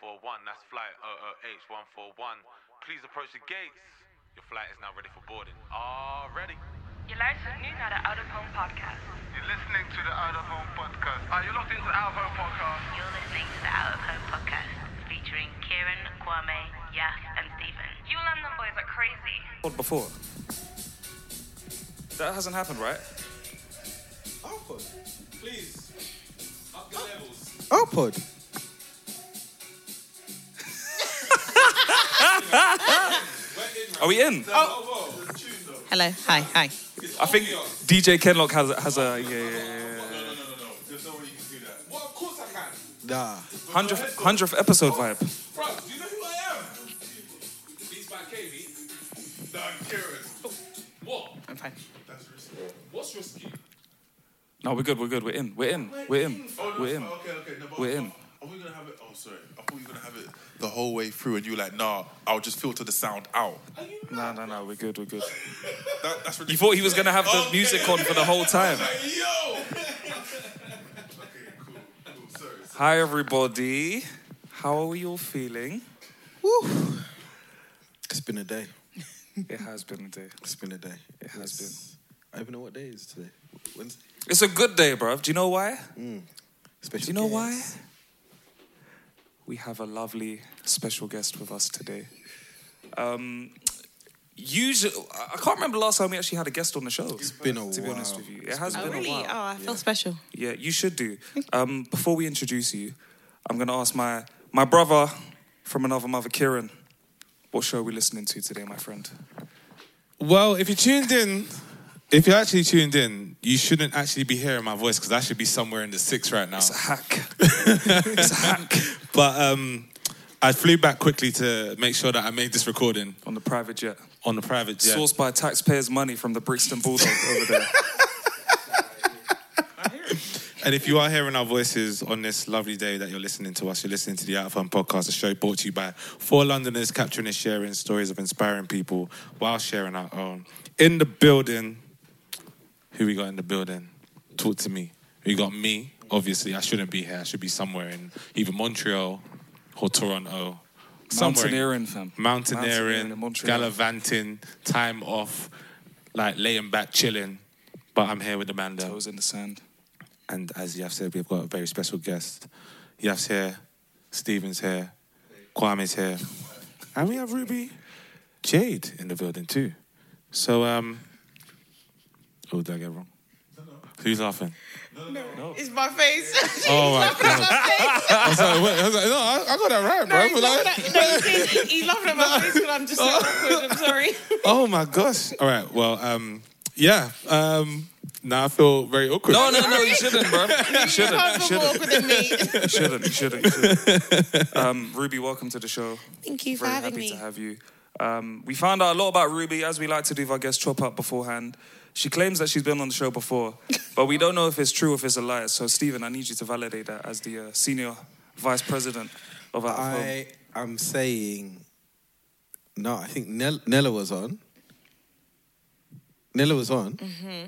OOH141. That's flight uh, uh, OOH141. Please approach the gates. Your flight is now ready for boarding. All ready. Je luistert nu naar de Out of Home podcast. You're listening to the Out of Home podcast. Are you locked into the Out of Home podcast? You're listening to the Out of Home podcast featuring Kieran, Kwame, Yaf, and Stephen. You London boys are crazy. before. That hasn't happened, right? Alpod, please. Up the levels. Alpod. Are we in? Oh. Hello. Hi. Hi. I think DJ Kenlock has has a yeah, yeah, yeah, yeah. There's no way you can do that. Well, of course I can. Nah. hundredth hundredth episode vibe. Bro, do you know who I am? Beats by KB. Dan Kieran. What? I'm fine. That's risky. What's risky? No, we're good. We're good. We're in. We're in. We're in. Oh, no, We're in. Okay, okay. No, but We're are- in. Are we gonna have it? Oh, sorry. I thought we were gonna have it the whole way through, and you were like, "Nah, I'll just filter the sound out." No, no, no. We're good. We're good. That, that's You thought he was gonna have the Okay. music on for the whole time. Like, yo. okay, cool, cool. Sorry. sorry. Hi, everybody. How are you all feeling? Woo. It's been a day. It has been a day. It's been a day. It has been. I don't even know what day it is today. Wednesday. It's a good day, bruv. Do you know why? Special Do you know why? guest. We have a lovely special guest with us today. Um, usually, I can't remember the last time we actually had a guest on the show. It's been a to be while. honest with you, it has Oh been really? a while. Oh, I feel special. Yeah, you should do. Um, before we introduce you, I'm going to ask my my brother from another mother, Kieran. What show are we listening to today, my friend? Well, if you tuned in, if you actually tuned in, you shouldn't actually be hearing my voice because I should be somewhere in the six right now. It's a hack. it's a hack But um, I flew back quickly to make sure that I made this recording on the private jet, on the private jet. sourced by taxpayers' money from the Brixton Bulldog over there. And if you are hearing our voices on this lovely day that you're listening to us, you're listening to the Out of Home podcast, a show brought to you by four Londoners capturing and sharing stories of inspiring people while sharing our own. In the building, who we got in the building? Talk to me. We got me. Obviously, I shouldn't be here. I should be somewhere in either Montreal or Toronto. Somewhere Mountaineering, fam. Mountaineering, in Montreal. gallivanting, time off, like laying back, chilling. But I'm here with the man. Toes in the sand. And as Yaf said, we've got a very special guest. Yaf's here, Stephen's here, Kwame's here, and we have Ruby Jade in the building too. So, um, oh, did I get it wrong? Who's laughing? No, no, no. It's my face. Oh my god! I was like, wait, I was like, no, I, I got that right, bro. he's, But like- at, no, he's, saying- he's laughing at my face because I'm just so awkward. I'm sorry. oh my gosh! All right, well, um, yeah. Um, now I feel very awkward. No, no, no, you shouldn't, bro. You shouldn't. You You can't feel more shouldn't. awkward than me. You shouldn't. You shouldn't. You shouldn't. Um, Ruby, welcome to the show. Thank you for Very having happy me. to have you. Um, we found out a lot about Ruby, as we like to do with our guests, chop up beforehand. She claims that she's been on the show before, but we don't know if it's true or if it's a lie. So, Stephen, I need you to validate that as the uh, senior vice president of our. I am saying no. I think Nell, Nella was on. Nella was on. Mm-hmm.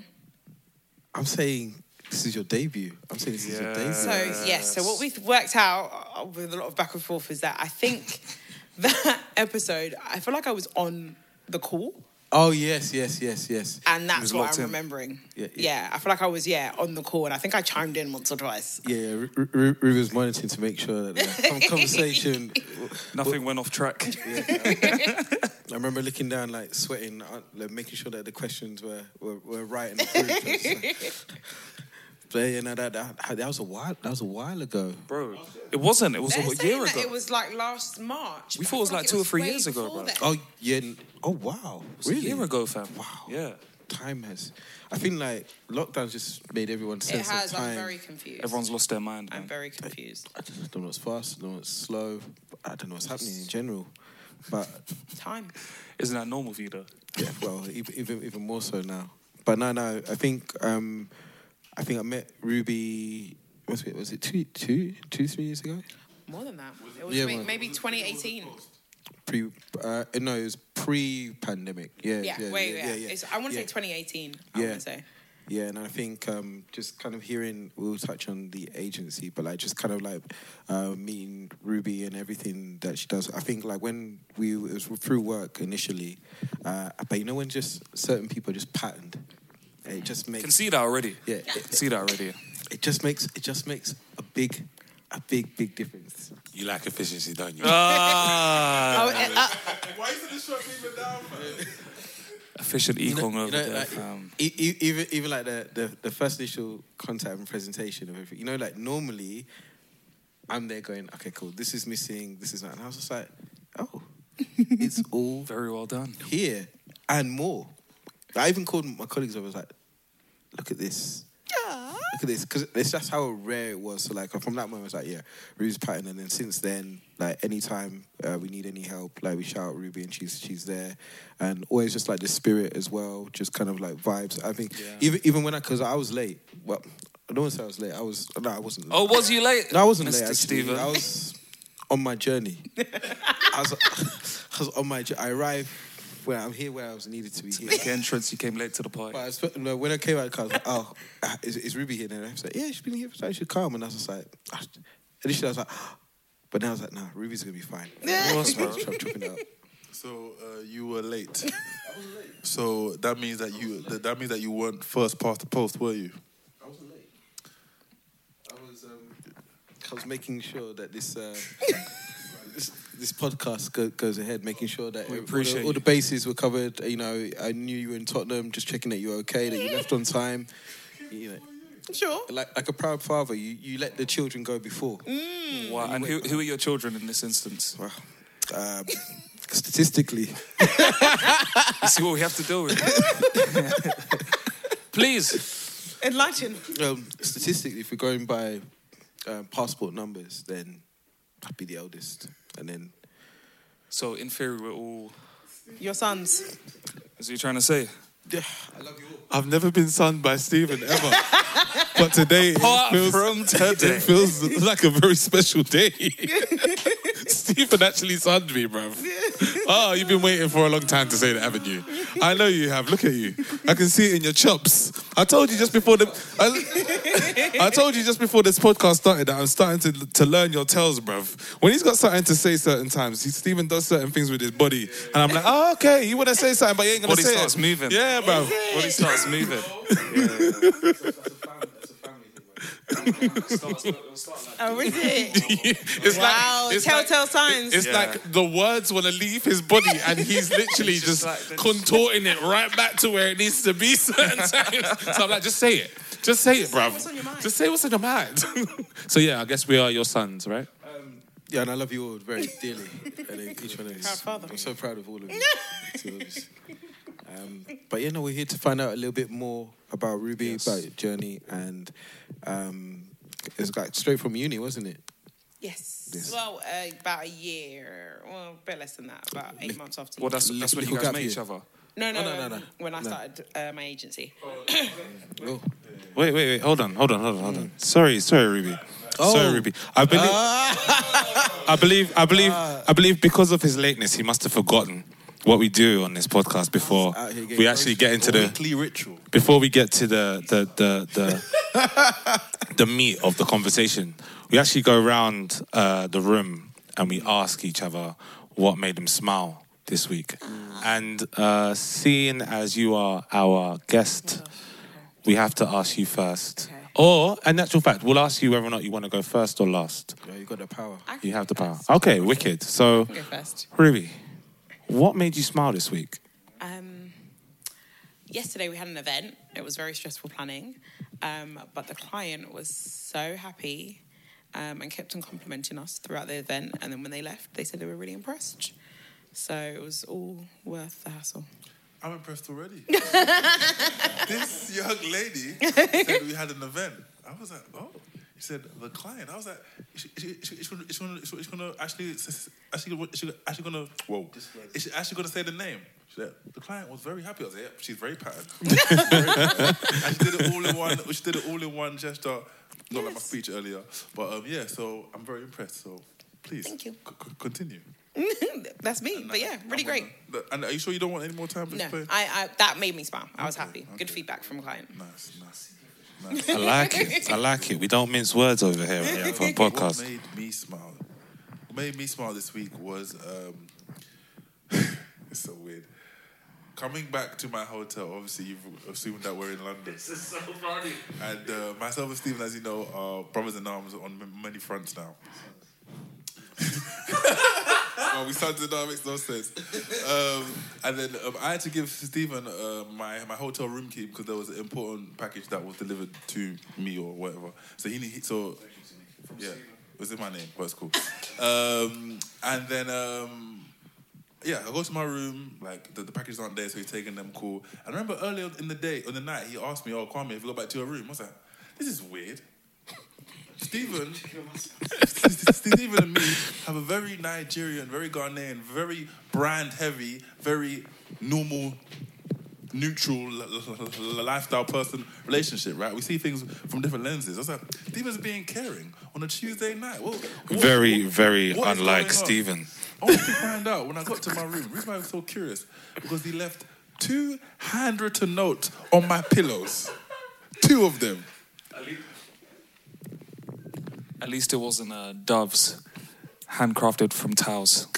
I'm saying this is your debut. I'm saying this is your debut. So yes, so what we've worked out uh, with a lot of back and forth is that I think that episode, I feel like I was on the call, oh yes, yes, yes, yes. and that's what I'm in. remembering. Yeah, yeah, I feel like I was yeah on the call, and I think I chimed in once or twice. Yeah, yeah. Ru- Ru- Ru- Ruby was monitoring to make sure that the conversation. Nothing went off track. I remember looking down, like sweating, uh, like, making sure that the questions were were, were right and approved. and but yeah, no, that, that that was a while. That was a while ago, bro. It wasn't. It was They're a year that ago. It was like last March. We thought it was feel like two or three years ago, bro. then. Oh yeah. Oh wow. It was a year ago, fam. Wow. Yeah. time has. I think like lockdown's just made everyone It sense has. of time. I'm very confused. Everyone's lost their mind. I'm very confused. I just don't know what's fast, I don't know what's slow. I don't know what's happening in general. But Time. Isn't that normal for you though? yeah, well, even even, even more so now. But no, no. I think um, I think I met Ruby. Was it was it two two two three years ago? More than that. It was Yeah, may- man. maybe 2018. Pre uh, no, it was pre-pandemic. Yeah, Yeah, yeah, wait, yeah, yeah. yeah, It's, I want to say 2018. I Yeah. want to say. Yeah, and I think um, just kind of hearing, we'll touch on the agency, but like just kind of like uh, meeting Ruby and everything that she does. I think like when we, it was through work initially, uh, but you know when just certain people just patterned, it just makes. Can see that already. Yeah, Can see that already. it just makes, it just makes a big, a big, big difference. You like efficiency, don't you? Ah, Oh, uh, uh, Why is it this shut people down, man? efficient You know- econ you know, there, like, fam. e- e- even even like the, the the first initial contact and presentation of everything. You know, like normally, I'm there going, okay, cool. This is missing. This is not. And I was just like, oh, it's all Very well done. here and more. I even called my colleagues. I was like, look at this. Look at this, because it's just how rare it was. So like from that moment, I was like, yeah, Ruby's pattern. And then since then, like anytime uh, we need any help, like we shout out Ruby and she's she's there, and always just like the spirit as well, just kind of like vibes. I think even even when I because I was late. Well, I don't want to say I was late. I was no, I wasn't. Late. Oh, was you late? No, I wasn't Mr. late. Actually. Stephen. I was on my journey. I was, I was on my. journey. I arrived where I'm here where I was needed to be here. Make entrance. You came late to the party. But I was, no, when I came out of the car, I was like, oh, is, is Ruby here? And I was like, yeah, she's been here for time. She should come. And I was just like, ah. initially I was like, but now I was like, nah, Ruby's going to be fine. course, bro. I'm chopping it up. So uh, you were late. So that means that you that, that means that you weren't first past the post, were you? I wasn't late. I was, um, I was making sure that this, uh, this, this podcast go, goes ahead, making sure that We all the- all, the, bases were covered. You know, I knew you were in Tottenham, just checking that you were okay, that you left on time. You know, sure. like like a proud father, you, you let the children go before. Wow. And who, who are your children in this instance? Well, um, statistically, You see what we have to deal with. Please. Enlighten. um, statistically, if we're going by um, passport numbers, then I'd be the eldest, and then So in theory, we're all. Your sons. Is you're trying to say? yeah, I love you all. I've never been sunned by Stephen ever. but today it Apart feels, from today. it feels like a very special day. Stephen actually sunned me, bruv. Oh, you've been waiting for a long time to say that, haven't you? I know you have. Look at you. I can see it in your chops. I told you just before the I, I told you just before this podcast started that I'm starting to to learn your tells, bruv. When he's got something to say certain times, he, Stephen does certain things with his body, and I'm like, oh, okay, you want to say something, but you ain't gonna Body say starts it. moving. Yeah, bruv. Body starts moving. Oh, is it? it's wow. like it's Telltale like, signs. It's Yeah. like the words want to leave his body, and he's literally Just just, like the- contorting it right back to where it needs to be certain times. So I'm like, just say it, just say it, bruv. what's on your mind. Just say what's on your mind. so yeah, I guess we are your sons, right? Um, yeah, and I love you all very dearly. and each one of you. Proud father. I'm so proud of all of you. Two of us. um, but yeah, no, we're here to find out a little bit more about Ruby, Yes. about your journey, and um, it's like straight from uni, wasn't it? Yes. Yes. Well, uh, about a year. Well, a bit less than that. About eight months after. Well, that's, that's when you guys gap met each other. no, no, Oh, no, no, no, no. When I No. started uh, my agency. Oh. Wait, wait, wait. Hold on, hold on, hold on, hold on. Sorry, sorry, Ruby. Sorry, Ruby. I believe, I believe, I believe, I believe, because of his lateness, he must have forgotten what we do on this podcast before Out here getting we actually get into the Weekly ritual. before we get to the the the the, the meat of the conversation, we actually go around uh, the room and we ask each other what made them smile this week. And uh, seeing as you are our guest, we have to ask you first. Okay. Or, in actual fact, we'll ask you whether or not you want to go first or last. Yeah, you got the power. You have the power. Okay, wicked. So, Go first. Ruby, what made you smile this week? Um, yesterday we had an event. It was very stressful planning, um, but the client was so happy um, and kept on complimenting us throughout the event. And then when they left, they said they were really impressed. So it was all worth the hassle. I'm impressed already. this young lady said we had an event. I was like, oh. She said the client. I was like, is she, is she, she, she, she, gonna, is she gonna actually, is she, she actually gonna, whoa, is she actually gonna say the name? She said, the client was very happy. I was like, yeah, she's very patterned. Very patterned. and she did it all in one. She did it all in one gesture. Not like my speech earlier, but um, yeah. So I'm very impressed. So please, Thank you. c- c- continue. That's me. But yeah, really great. And are you sure you don't want any more time to No. I, I that made me smile. I was happy. Good feedback from a client. Nice, nice. I like it. I like it. We don't mince words over here on the Outfront What podcast. made me smile? What made me smile this week was um, it's so weird. Coming back to my hotel, obviously you've assumed that we're in London. This is so funny. And uh, myself and Stephen, as you know, are brothers in arms on many fronts now. well, we started now, it makes no sense. Um, and then um, I had to give Stephen uh, my, my hotel room key because there was an important package that was delivered to me or whatever. So he, need- so yeah, it was in my name, but it's cool. Um, and then um, yeah, I go to my room, like the, the packages aren't there, so he's taking them cool. And I remember earlier in the day, in the night, he asked me, "Oh, Kwame, if you go back to your room," I was like, "This is weird." Stephen, Stephen and me have a very Nigerian, very Ghanaian, very brand heavy, very normal, neutral lifestyle person relationship, right? We see things from different lenses. I was like, Stephen's being caring on a Tuesday night. Well, what- Very, what- very what is unlike going? Stephen. I wanted to find out when I got to my room. The reason why I was so curious because he left two handwritten notes on my pillows. Two of them. At least it wasn't uh, doves, handcrafted from towels.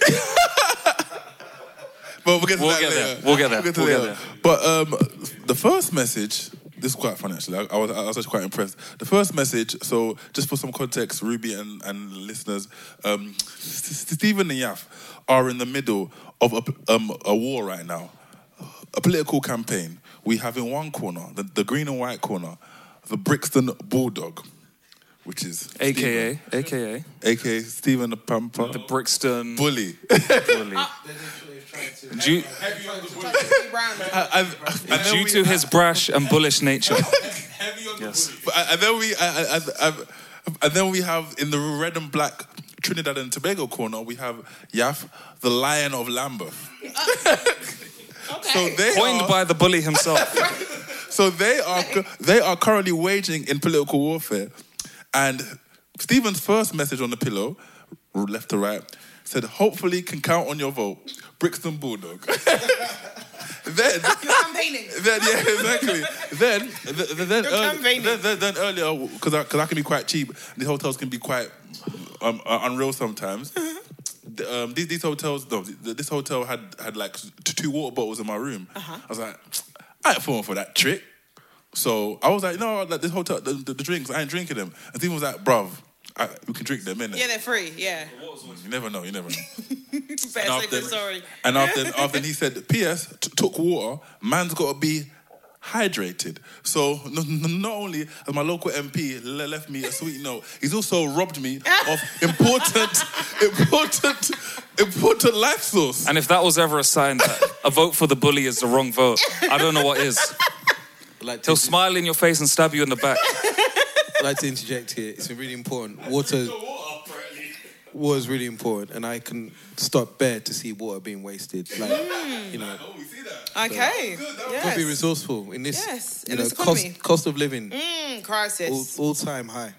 But we'll get to We'll that get there. We'll get there. We'll get later. But um, the first message, this is quite funny actually. I, I was I was actually quite impressed. The first message, so just for some context, Ruby and, and listeners, um, Stephen and Yaf are in the middle of a, um, a war right now, a political campaign. We have in one corner, the, the green and white corner, the Brixton Bulldog, which is AKA, AKA, aka Stephen the Pamper, the Brixton Bully. Bully. Due, And- and- and then due to his brash and bullish nature. yes. But- And then we, and, then we have in the red and black Trinidad and Tobago corner, we have Yaf, the Lion of Lambeth. So they Coined are, by the bully himself. so they are they are currently waging in political warfare. And Stephen's first message on the pillow, left to right, said, "Hopefully, can count on your vote, Brixton Bulldog." then campaigning. then yeah, exactly. then th- th- then, early- then, then, then earlier because I, cause I can be quite cheap. These hotels can be quite um, uh, unreal sometimes. Um, these, these hotels, no, this hotel had had like two water bottles in my room. Uh-huh. I was like, I ain't falling for that trick. So I was like, no, like this hotel, the, the, the drinks, I ain't drinking them. And Stephen was like, bruv, I, we can drink them, innit? Yeah, they're free. Yeah. You never know, you never know. Better And say after, good story. and after, after he said, P.S. T- took water. Man's got to be hydrated. So n- n- not only has my local MP le- left me a sweet note, he's also robbed me of important, important, important life source. And if that was ever a sign that a vote for the bully is the wrong vote, I don't know what is. Like He'll smile in your face and stab you in the back. I'd like to interject here. It's really important. Water, water is really important, and I can stop bare to see water being wasted. Like, you know, Okay. gotta be Yes. resourceful in this. Yes, you in know, this cost economy. cost of living, Mm, crisis. all, all time high.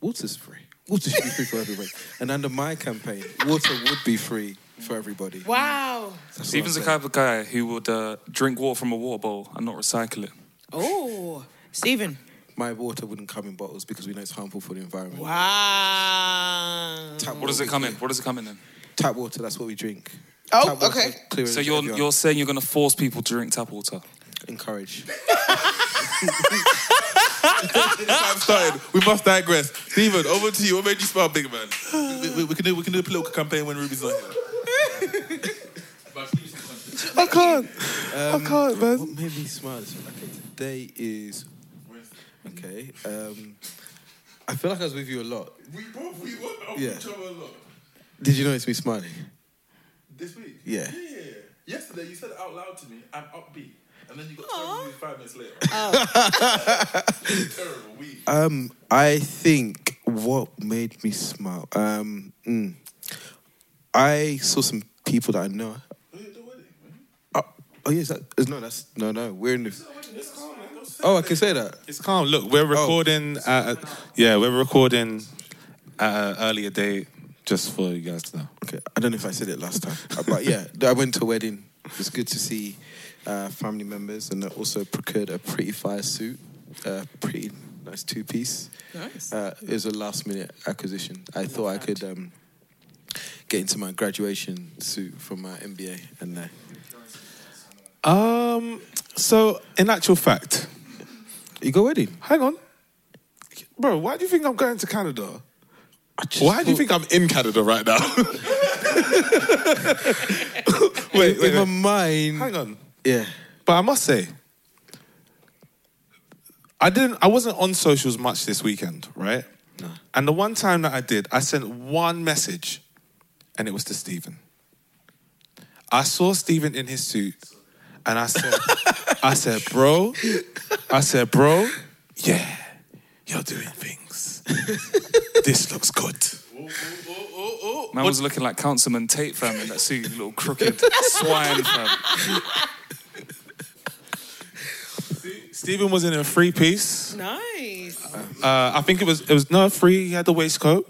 Water's free. Water should be free for everybody. And under my campaign, water would be free for everybody. Wow. That's Stephen's the I'm type of guy who would uh, drink water from a water bowl and not recycle it. Oh, Stephen. My water wouldn't come in bottles because we know it's harmful for the environment. Wow. Tap What does it come in? What does it come in then? Tap water, that's what we drink. Oh, Tap water, okay. clear So you're Evian. you're saying you're going to force people to drink tap water? encourage. Time started. We must digress. Stephen, over to you. What made you smile, big man? We, we- we can do we can do a political campaign when Ruby's not here. I can't. I can't, man. What made me smile? this week? Okay, today is okay. Um, I feel like I was with you a lot. We both we were Yeah. each other a lot. Did you notice me smiling? This week. Yeah. Yeah. Yesterday you said it out loud to me. I'm upbeat, and then you got terrible news five minutes later. terrible. We. Um, I think what made me smile. Um, mm, I saw some people that I know. Oh, oh yes, that, is- no, that's no, no. We're in the. Oh, I can say that. It's calm. Look, we're recording. Uh, yeah, we're recording at an earlier date just for you guys to know. Okay, I don't know if I said it last time, Uh, but yeah, I went to a wedding. It was good to see uh, family members, and I also procured a pretty fire suit, uh, pretty nice two piece. Nice. Uh, it was a last minute acquisition. I thought I could um, get into my graduation suit from my MBA, and uh, Um. So, in actual fact, you go wedding. Hang on, bro. Why do you think I'm going to Canada? Why do you think I'm in Canada right now? wait, in my mind. Hang on. Yeah. But I must say, I didn't. I wasn't on socials much this weekend, right? No. And the one time that I did, I sent one message, and it was to Stephen. I saw Stephen in his suit, and I said, "I said, bro, I said, bro, yeah, you're doing things. this looks good." Man was looking like Councilman Tate, fam, in that suit, little crooked swine, fam. Stephen was in a free piece. Nice. Uh, I think it was it was not free. He had the waistcoat.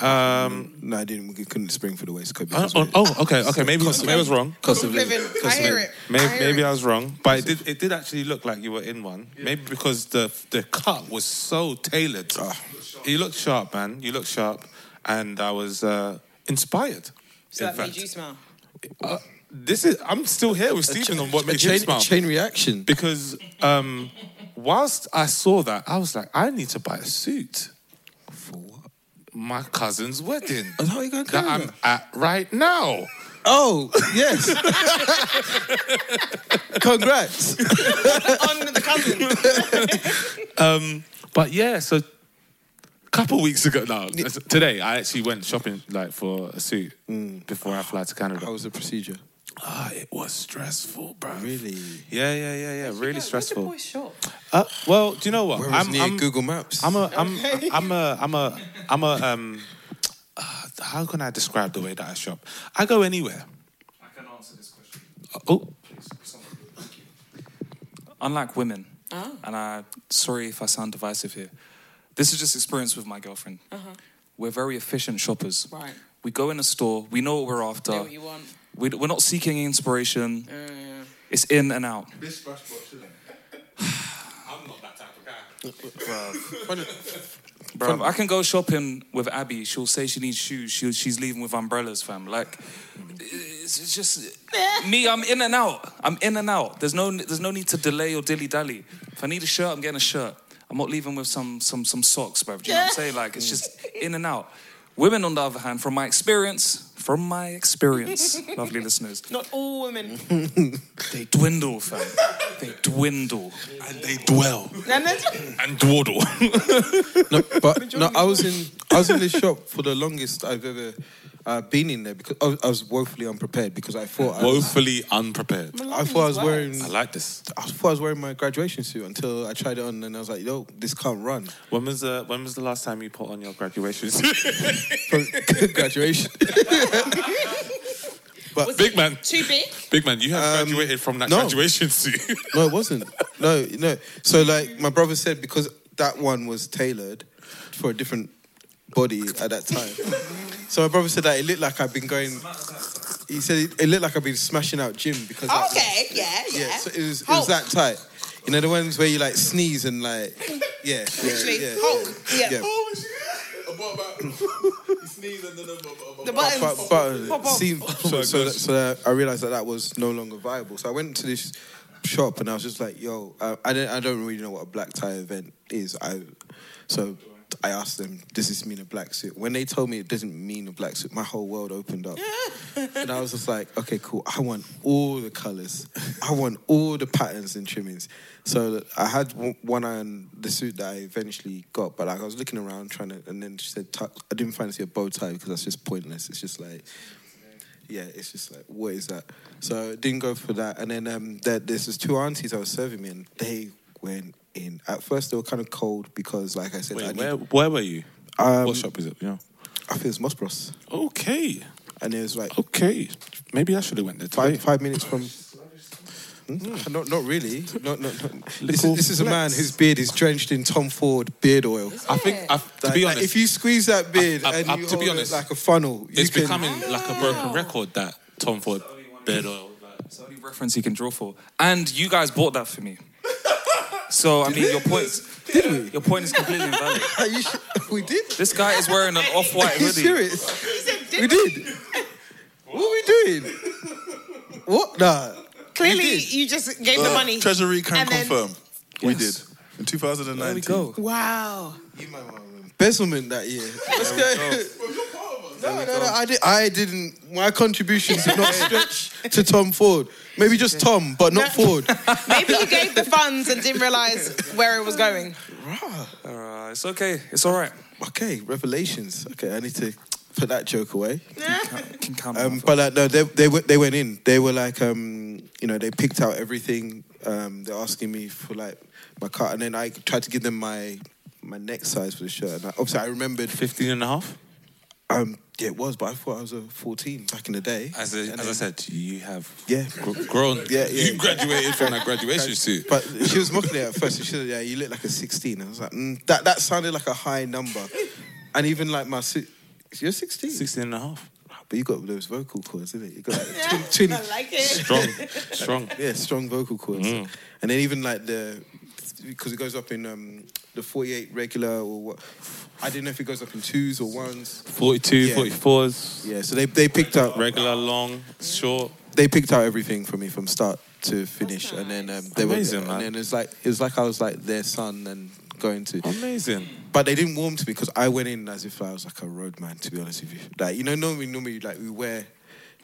Um, no, I didn't. We couldn't spring for the waistcoat. Oh, oh, oh, okay, okay. Maybe, Cost maybe I was wrong. Cost of living. living. I hear it. Maybe, I hear maybe it. I was wrong, but it did. It did actually look like you were in one. Maybe because the the cut was so tailored. Ah. You looked sharp, man. You looked sharp, and I was uh, inspired. So in that made fact. you smile. Uh, this is. I'm still here with Stephen on what made chain, him smile. chain reaction. Because um, whilst I saw that, I was like, I need to buy a suit. For what? My cousin's wedding Oh, how are you going to that I'm at right now. Oh, yes. Congrats. On the cousin. Um, but yeah, so a couple weeks ago now, today I actually went shopping like for a suit before I fly to Canada. How was the procedure? Ah, it was stressful, bro. Really? Yeah, yeah, yeah, yeah. Really stressful. Boy shop. Uh, well, do you know what? Where was near Google Maps? I'm a, I'm, I'm a, I'm a, I'm a, um, uh, how can I describe the way that I shop? I go anywhere. I can answer this question. Oh, Unlike women, Oh. and I sorry if I sound divisive here. This is just experience with my girlfriend. We're very efficient shoppers. Right. We go in a store. We know what we're after. Know what you want. We, we're not seeking inspiration. Uh, yeah. It's in and out. Bish bash bosh, isn't it? I'm not that type of guy. Bro, I can go shopping with Abby. She'll say she needs shoes. She, she's leaving with umbrellas, fam. Like, it's, it's just me. I'm in and out. I'm in and out. There's no there's no need to delay or dilly dally. If I need a shirt, I'm getting a shirt. I'm not leaving with some some some socks, bro. Do you know what I'm saying? Like, it's just in and out. Women, on the other hand, from my experience, from my experience, lovely listeners, Not all women. they dwindle, fam. They dwindle. And they dwell And then- and dawdle. no, but no, I was in I was in this shop for the longest I've ever uh, been in there because I was, I was woefully unprepared because I thought I was, Woefully unprepared. I thought I was wearing I like this. I thought I was wearing my graduation suit until I tried it on and I was like, yo, this can't run. When was the when was the last time you put on your graduation suit? For graduation. but Big man, Too big? big man, you have graduated from that no. graduation suit. No, it wasn't. No, no. So like my brother said, because that one was tailored for a different body at that time. So my brother said that it looked like I've been going. He said it, it looked like I've been smashing out gym because. like, Okay, yeah, yeah. yeah. So it was it was that tight. You know the ones where you like sneeze and like yeah, yeah, Literally, yeah. Hulk. Yeah. Yeah. What sneeze and then a, a, a, The a- buttons. But, but see, so, so, that, so I realized that that was no longer viable. So I went to this shop and I was just like, "Yo, uh, I don't, I don't really know what a black tie event is." I, so I asked them, "Does this mean a black suit?" When they told me it doesn't mean a black suit, my whole world opened up, and I was just like, "Okay, cool. I want all the colors. I want all the patterns and trimmings." So I had one eye on the suit that I eventually got, but like I was looking around trying to, and then she said, "I didn't fancy a bow tie because that's just pointless. It's just like." yeah, it's just like, what is that? So I didn't go for that. And then um, there, there's just two aunties I was serving me, and they went in. At first, they were kind of cold because, like I said, I Wait, need- where, where were you? Um, what shop is it? Yeah. I think it's was Moss Bros. Okay. And it was like Okay. Maybe I should have went there today. five five minutes from. Hmm? Not not really. Not, not, not. This, is, this is a man whose beard is drenched in Tom Ford beard oil. I think, I, to Like- be like, honest, if you squeeze that beard I- I- and I- you to be honest, it like a funnel, you it's can, becoming like a broken record that Tom Ford beard oil. It's the only reference he can draw for. And you guys bought that for me. So I mean, your point. Did we? Your point is completely invalid. Are you sure? We did. This guy is wearing an off-white Are you hoodie. serious? We did. What are we doing? What? Nah. Clearly, did. you just gave the Uh, money. Treasury can and then- confirm. We did. Yes. In 2019. There we go. Wow. Embezzlement that year. Let's go. No, no, no. I, did, I didn't. My contributions did not stretch to Tom Ford. Maybe just Tom, but not Ford. Maybe you gave the funds and didn't realize where it was going. Uh, it's okay. It's all right. Okay, revelations. Okay, I need to put that joke away. Can count Um, but uh, no, they they went- they went in. They were like, um, you know, they picked out everything. Um, they're asking me for like my cut, and then I tried to give them my my neck size for the shirt. And I, obviously, I remembered 15 and a half? Um, yeah, it was, but I thought I was a 14 back in the day. As, a, And as I said, you have Yeah. gr- grown. Yeah, yeah. You graduated from that graduation suit. But she was mocking it at first. She said, "Yeah, you look like a 16." I was like, mm, "That that sounded like a high number." And even like my suit, you're 16. 16 and a half. But you got those vocal cords, isn't it? You got like twin, twin, I like it. Strong. Strong. yeah, strong vocal cords. Mm. And then even like the because it goes up in um, the 48 regular or what. I didn't know if it goes up in twos or ones. 42, Yeah. 44s, Yeah, so they they picked out regular, long, short. they picked out everything for me from start to finish, and then um, they Amazing, were, man. and then it's like it was like I was like their son and going to. Amazing. But they didn't warm to me because I went in as if I was like a roadman. To be honest with you, like you know, normally normally like we wear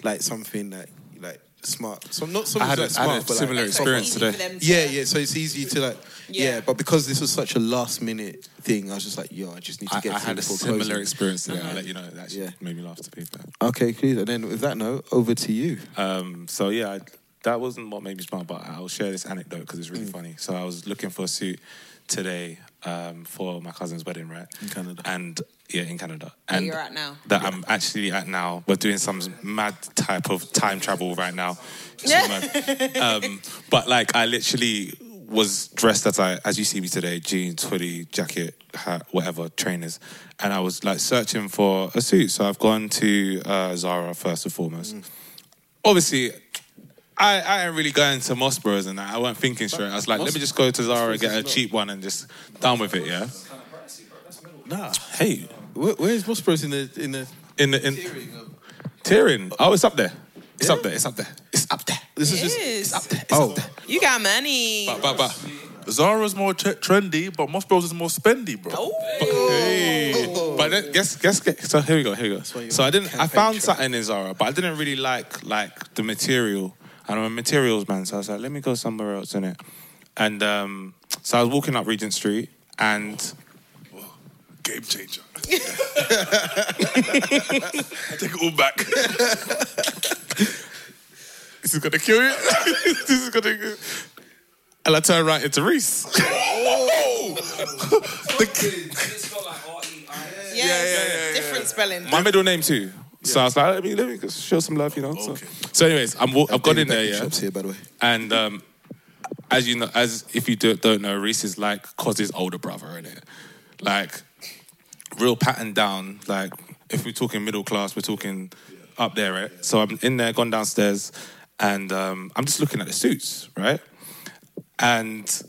like something that like smart. So not something I had a- like I had smart, a but similar like, experience Easy today. to- Yeah, yeah. So it's easy to like, yeah. Yeah. But because this was such a last minute thing, I was just like, yo, I just need to I, get. I to had a similar closing. experience today. I'll let you know. That Yeah. yeah. made me laugh to people. Okay, please. And then with that note, over to you. Um, so yeah, I, that wasn't what made me smile, but I'll share this anecdote because it's really Mm. funny. So I was looking for a suit today um, for my cousin's wedding, right? In Canada. And yeah, in Canada. Where And you're at now. that I'm actually at now. We're doing some mad type of time travel right now. Yeah. um, but like, I literally was dressed as I, as you see me today, jeans, hoodie, jacket, hat, whatever, trainers, and I was like searching for a suit. So I've gone to uh, Zara first and foremost. Obviously. I, I ain't really going to Moss Bros and that. I wasn't thinking straight. I was like, let me just go to Zara and get a cheap one and just done with it, yeah? Nah. Hey, Where, where's Moss Bros in the in the? in the in tearing. Oh, it's up there. It's up there. It's up there. It's up there. This is It just. is. Up there. It's Oh, up there. You got money. But, but, but. Zara's more t- trendy, but Moss Bros is more spendy, bro. Hey. But then, guess, guess, guess. So here we go. Here we go. So I didn't. I found track. something in Zara, but I didn't really like like the material. And I'm a materials man, so I was like, let me go somewhere else in it. And um, so I was walking up Regent Street, and Game changer. I take it all back. this is gonna kill you. this is gonna. And I turned right into Reiss. Oh! the... Yes, yeah, it's different spelling. My middle name too. So I was like, let me, let me show some love, you know. So, so anyways, I'm, wa- I've gone in there, David Beckham yeah. Shops here, by the way. And um, as you know, as if you do, don't know, Reiss is like Cos's older brother, in it. Like real pattern down. Like if we're talking middle class, we're talking up there, right? So I'm in there, gone downstairs, and um, I'm just looking at the suits, right? And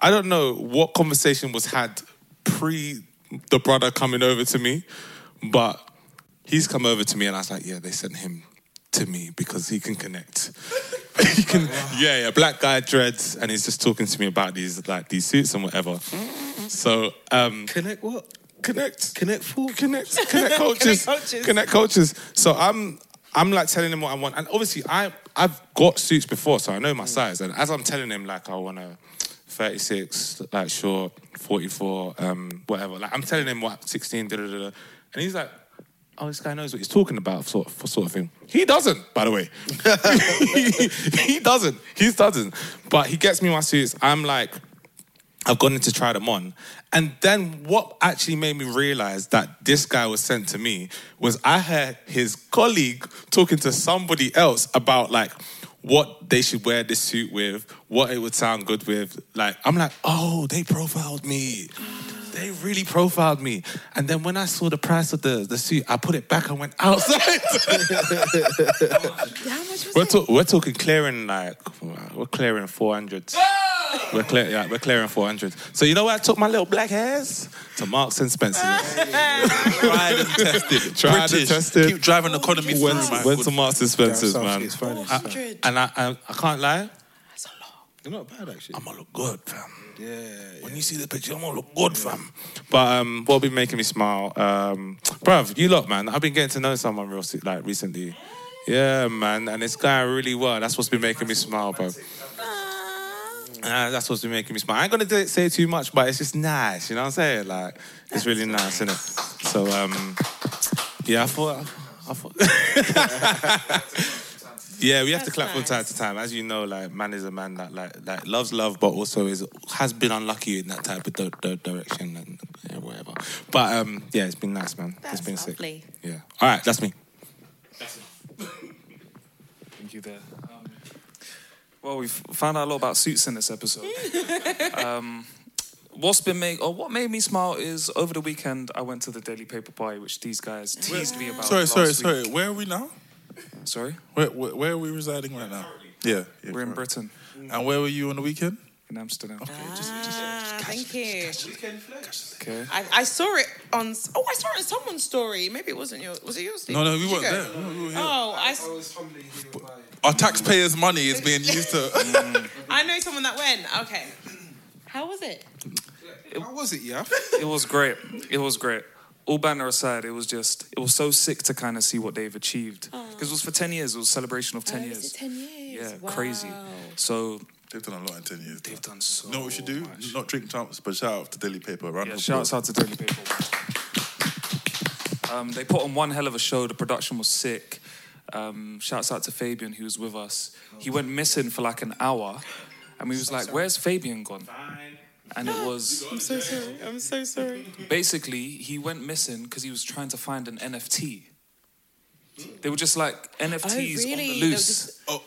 I don't know what conversation was had pre the brother coming over to me, but he's come over to me, and I was like, yeah, they sent him to me because he can connect. he can, yeah, yeah, black guy dreads, and he's just talking to me about these like these suits and whatever. So um, Connect what? Connect, Connect full. connect, connect coaches, coaches. connect coaches. So I'm. I'm like telling him what I want, and obviously I I've got suits before, so I know my size. And as I'm telling him, like I want a 36, like short, 44, um, whatever. Like I'm telling him what 16, da da da, da. and he's like, oh, this guy knows what he's talking about, sort of, sort of thing. He doesn't, by the way. he, doesn't. He doesn't. But he gets me my suits. I'm like, I've gone in to try them on. And then what actually made me realize that this guy was sent to me was I heard his colleague talking to somebody else about like what they should wear this suit with, what it would sound good with. Like, I'm like, oh, they profiled me. They really profiled me. And then when I saw the price of the, the suit, I put it back and went outside. we're, talk- we're talking clearing like, we're clearing 400. We're, clear, yeah, we're clearing 400. So you know where I took my little black hairs? To Marks and Spencer. Tried and tested. Tried British. and tested. Keep driving the economy through, Went, man. went to Marks and Spencer's, Down man. it's finest. I- and I, I, I can't lie. They're not bad actually. I'm gonna look good, fam. Yeah. When you see the picture, I'm gonna look good, fam. But um, what'll be making me smile, um, bruv, you lot, man. I've been getting to know someone real se- like recently. Yeah, man, and this guy really well. That's what's been making me smile, bro. Uh, that's what's been making me smile. I ain't gonna do- say too much, but it's just nice. You know what I'm saying? Like, it's really nice, isn't it? So, um, yeah, I thought, I thought. Yeah, we have to That's clap from time to time. As you know, like man is a man that like like loves love, but also is has been unlucky in that type of di- di- direction and yeah, whatever. But um, yeah, it's been nice, man. That's it's been lovely. sick. Yeah. All right, that's me. Thank you there. Um, well, we've found out a lot about suits in this episode. um, what's been made, or what made me smile is over the weekend I went to the Daily Paper party, which these guys teased me about. Sorry, last sorry, week. sorry. Where are we now? Sorry, Where, where, where are we residing right now? Yeah. yeah we're in correct. Britain, And where were you on the weekend? in Amsterdam. Ah, thank you. Okay. I, I saw it on. Oh, I saw it on someone's story. Maybe it wasn't yours. Was it yours? Steve? No, no, we Did weren't there. No, we were here. Oh, I, s- Our taxpayers' money is being used to. I know someone that went. Okay. How was it? How was it, yeah? It was great. It was great. All banner aside, it was just it was so sick to kind of see what they've achieved because it was for ten years. It was a celebration of ten Oh, years. ten years? Yeah, crazy. So They've done a lot in 10 years. they've done so. You know what we should do? much. Not drink chumps, but shout out to Daily Paper. Round Yeah, of shouts out to Daily Paper. Um, they put on one hell of a show. The production was sick. Um, shouts out to Fabian, who was with us. He went missing for like an hour, and we was like, "Where's Fabian gone?" And it was I'm so sorry. I'm so sorry. basically he went missing because he was trying to find an NFT. They were just like NFTs on Oh, really? the loose just- Oh,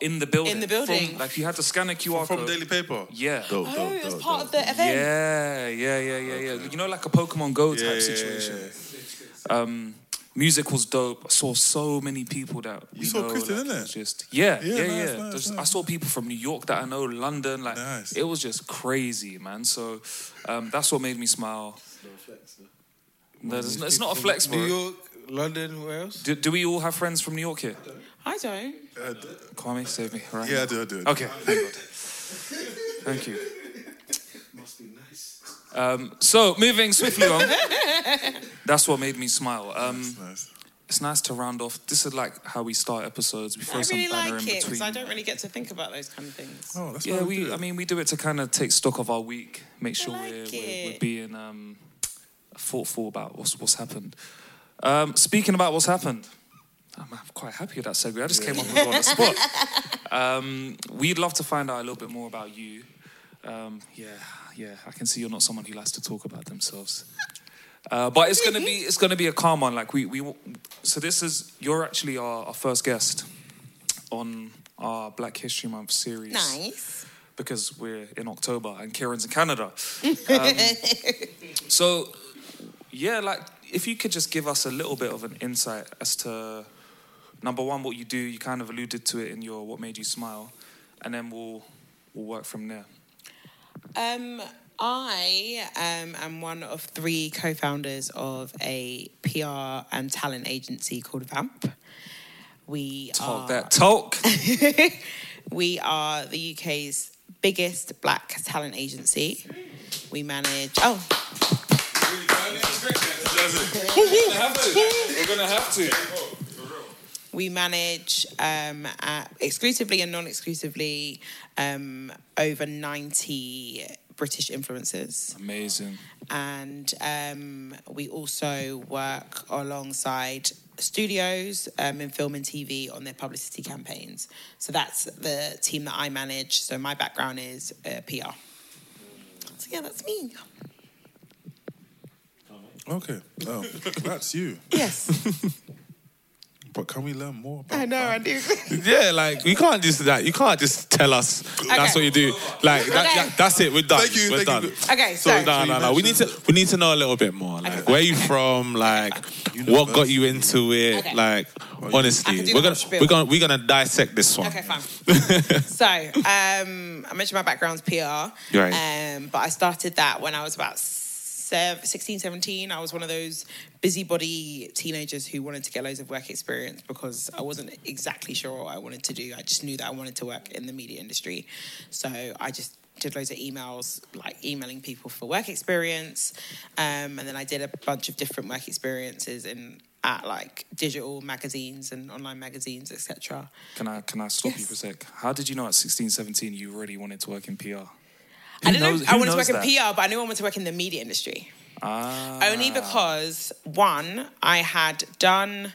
in the building. In the building? From- like you had to scan a QR code. from code. Daily Paper? Yeah. Dope, Oh, dope, it was dope, part dope. of the event. Yeah, yeah, yeah, yeah, yeah. You know, like a Pokemon Go type Yeah, yeah, situation. yeah, Um, music was dope. I saw so many people that You we saw know, Kristen, like, innit? it Just yeah, Yeah, yeah, nice, yeah. nice, There's- I saw people from New York that I know, London. Like Nice. it was just crazy, man. So um, that's what made me smile. No, there's no- it's not a flex, bro. New York, London, where else? Do, do we all have friends from New York here? I don't. Uh, Kwame, save me. Right yeah, I do, I do. I do. Okay, thank God. Thank you. Must be nice. Um, so, moving swiftly on, that's what made me smile. Um, Nice. it's nice to round off. This is like how we start episodes. We throw I some really banner like in it between. I don't really get to think about those kind of things. Oh, that's yeah, why we. do I it. mean, we do it to kind of take stock of our week, make sure like we're, we're, we're it. being um, thoughtful about what's what's happened. Um, speaking about what's happened, I'm quite happy with that segue. I just came up with it on the spot. Um, we'd love to find out a little bit more about you. Um, yeah, yeah. I can see you're not someone who likes to talk about themselves. Uh, but it's gonna be it's gonna be a calm one. Like we we so this is you're actually our, our first guest on our Black History Month series Nice. because we're in October and Kieran's in Canada. Um, so, yeah, like if you could just give us a little bit of an insight as to number one, what you do. You kind of alluded to it in your what made you smile, and then we'll we'll work from there. Um, I um, am one of three co-founders of a PR and talent agency called Vamp. We Talk are that talk. we are the UK's biggest black talent agency. We manage. Oh, We're gonna have to. we manage um, exclusively and non-exclusively um, over 90 British influencers. Amazing. and um, we also work alongside studios um, in film and TV on their publicity campaigns. So that's the team that I manage. So my background is uh, PR. So yeah, that's me. Okay, oh, that's you. Yes. But can we learn more about I know, I do. Yeah, like you can't just that. You can't just tell us that's what you do. Like that, Okay. that- that's it. We're done. Thank you, We're thank done. you. Okay, So so- no, no, no. We need to we need to know a little bit more. Like where you from? Like what got you into it? Okay. Like I honestly, we're gonna we're gonna we're gonna dissect this one. Okay, fine. so, um, I mentioned my background's PR. Right. Um, but I started that when I was about sev- 16, 17. I was one of those busybody teenagers who wanted to get loads of work experience because I wasn't exactly sure what I wanted to do. I just knew that I wanted to work in the media industry. So I just did loads of emails, like emailing people for work experience. Um, and then I did a bunch of different work experiences in at like digital magazines and online magazines, etc. Can I can I stop you for a sec? How did you know at 16, 17 you already wanted to work in PR? I didn't knows- know I wanted to work in? PR, but I knew I wanted to work in the media industry. Ah. Only because one, I had done,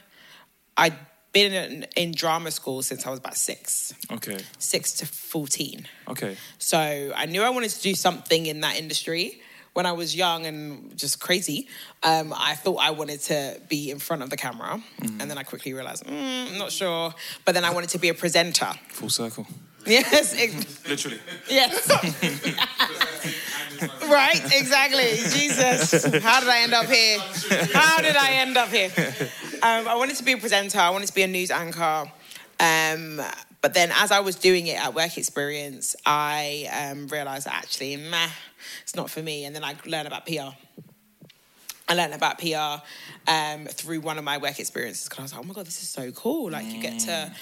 I'd been in, in drama school since I was about six, Okay. six to fourteen. Okay. So I knew I wanted to do something in that industry. When I was young and just crazy, um, I thought I wanted to be in front of the camera, Mm-hmm. and then I quickly realized, mm, I'm not sure. But then I wanted to be a presenter. Full circle. Yes, ex- Literally. yes. right, exactly. Jesus, how did I end up here? How did I end up here? Um, I wanted to be a presenter. I wanted to be a news anchor. Um, but then, as I was doing it at work experience, I um, realized that actually, meh, it's not for me. And then I learned about PR. I learned about PR um, through one of my work experiences because I was like, oh my god, this is so cool! Like you get to,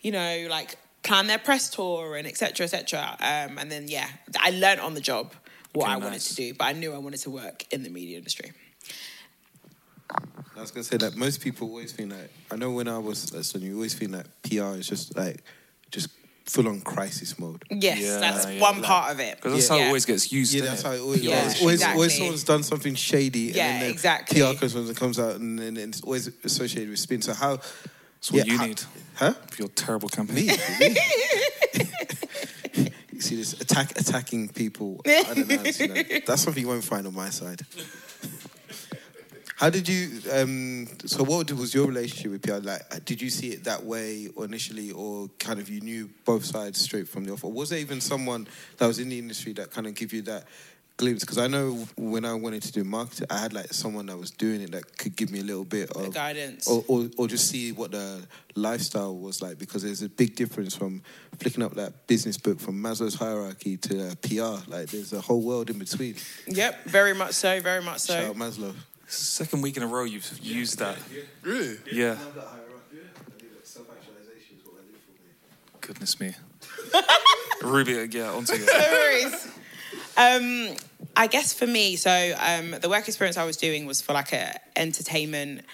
you know, like plan their press tour and etc. etc. Um, and then yeah, I learned on the job what Okay, I wanted to do, but I knew I wanted to work in the media industry. I was gonna say that most people always think that. I know when I was at Sony, you always think that PR is just like just full on crisis mode. Yes, that's one part of it. 'Cause that's how it always gets used. Yeah, innit? that's how it always. Yeah, always, always, exactly. always someone's done something shady. Yeah, and then exactly. PR comes when it comes out, and then it's always associated with spin. So how? That's what you how- need. Huh? For your terrible company. Me. me. you see this attack attacking people. I don't know, you know. That's something you won't find on my side. How did you? Um, so, what was your relationship with PR? Like, did you see it that way or initially, or kind of you knew both sides straight from the off? Or was there even someone that was in the industry that kind of give you that glimpse? Because I know when I wanted to do marketing, I had like someone that was doing it that could give me a little bit of guidance. or, or, or just see what the lifestyle was like. Because there's a big difference from flicking up that business book from Maslow's hierarchy to uh, PR. Like, there's a whole world in between. Yep, very much so, very much so. Shout out Maslow. Second week in a row you've used that. Really? Yeah. Goodness me. Ruby, yeah, onto you. no worries. Um, I guess for me, so um, the work experience I was doing was for like a entertainment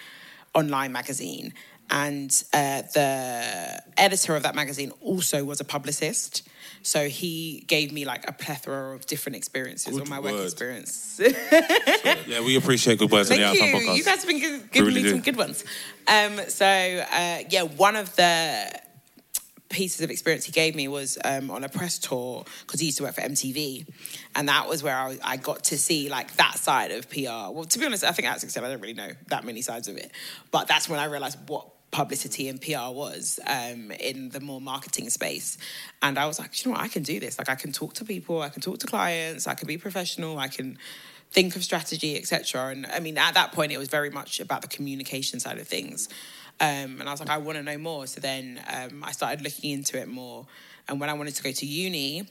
online magazine, and uh, the editor of that magazine also was a publicist. So he gave me like a plethora of different experiences Good on my work word. experience. Yeah, we appreciate good words on Thank the you. Outcome podcast. You guys have been gi- giving really me do. some good ones. Um, so uh, yeah, one of the pieces of experience he gave me was um, on a press tour because he used to work for MTV, and that was where I, I got to see like that side of PR. Well, to be honest, I think I said, I don't really know that many sides of it, but that's when I realized what publicity and PR was um, in the more marketing space. And I was like, you know what, I can do this. Like I can talk to people, I can talk to clients, I can be professional, I can think of strategy, etc. And I mean, at that point, it was very much about the communication side of things. Um, and I was like, I want to know more. So then um, I started looking into it more. And when I wanted to go to uni,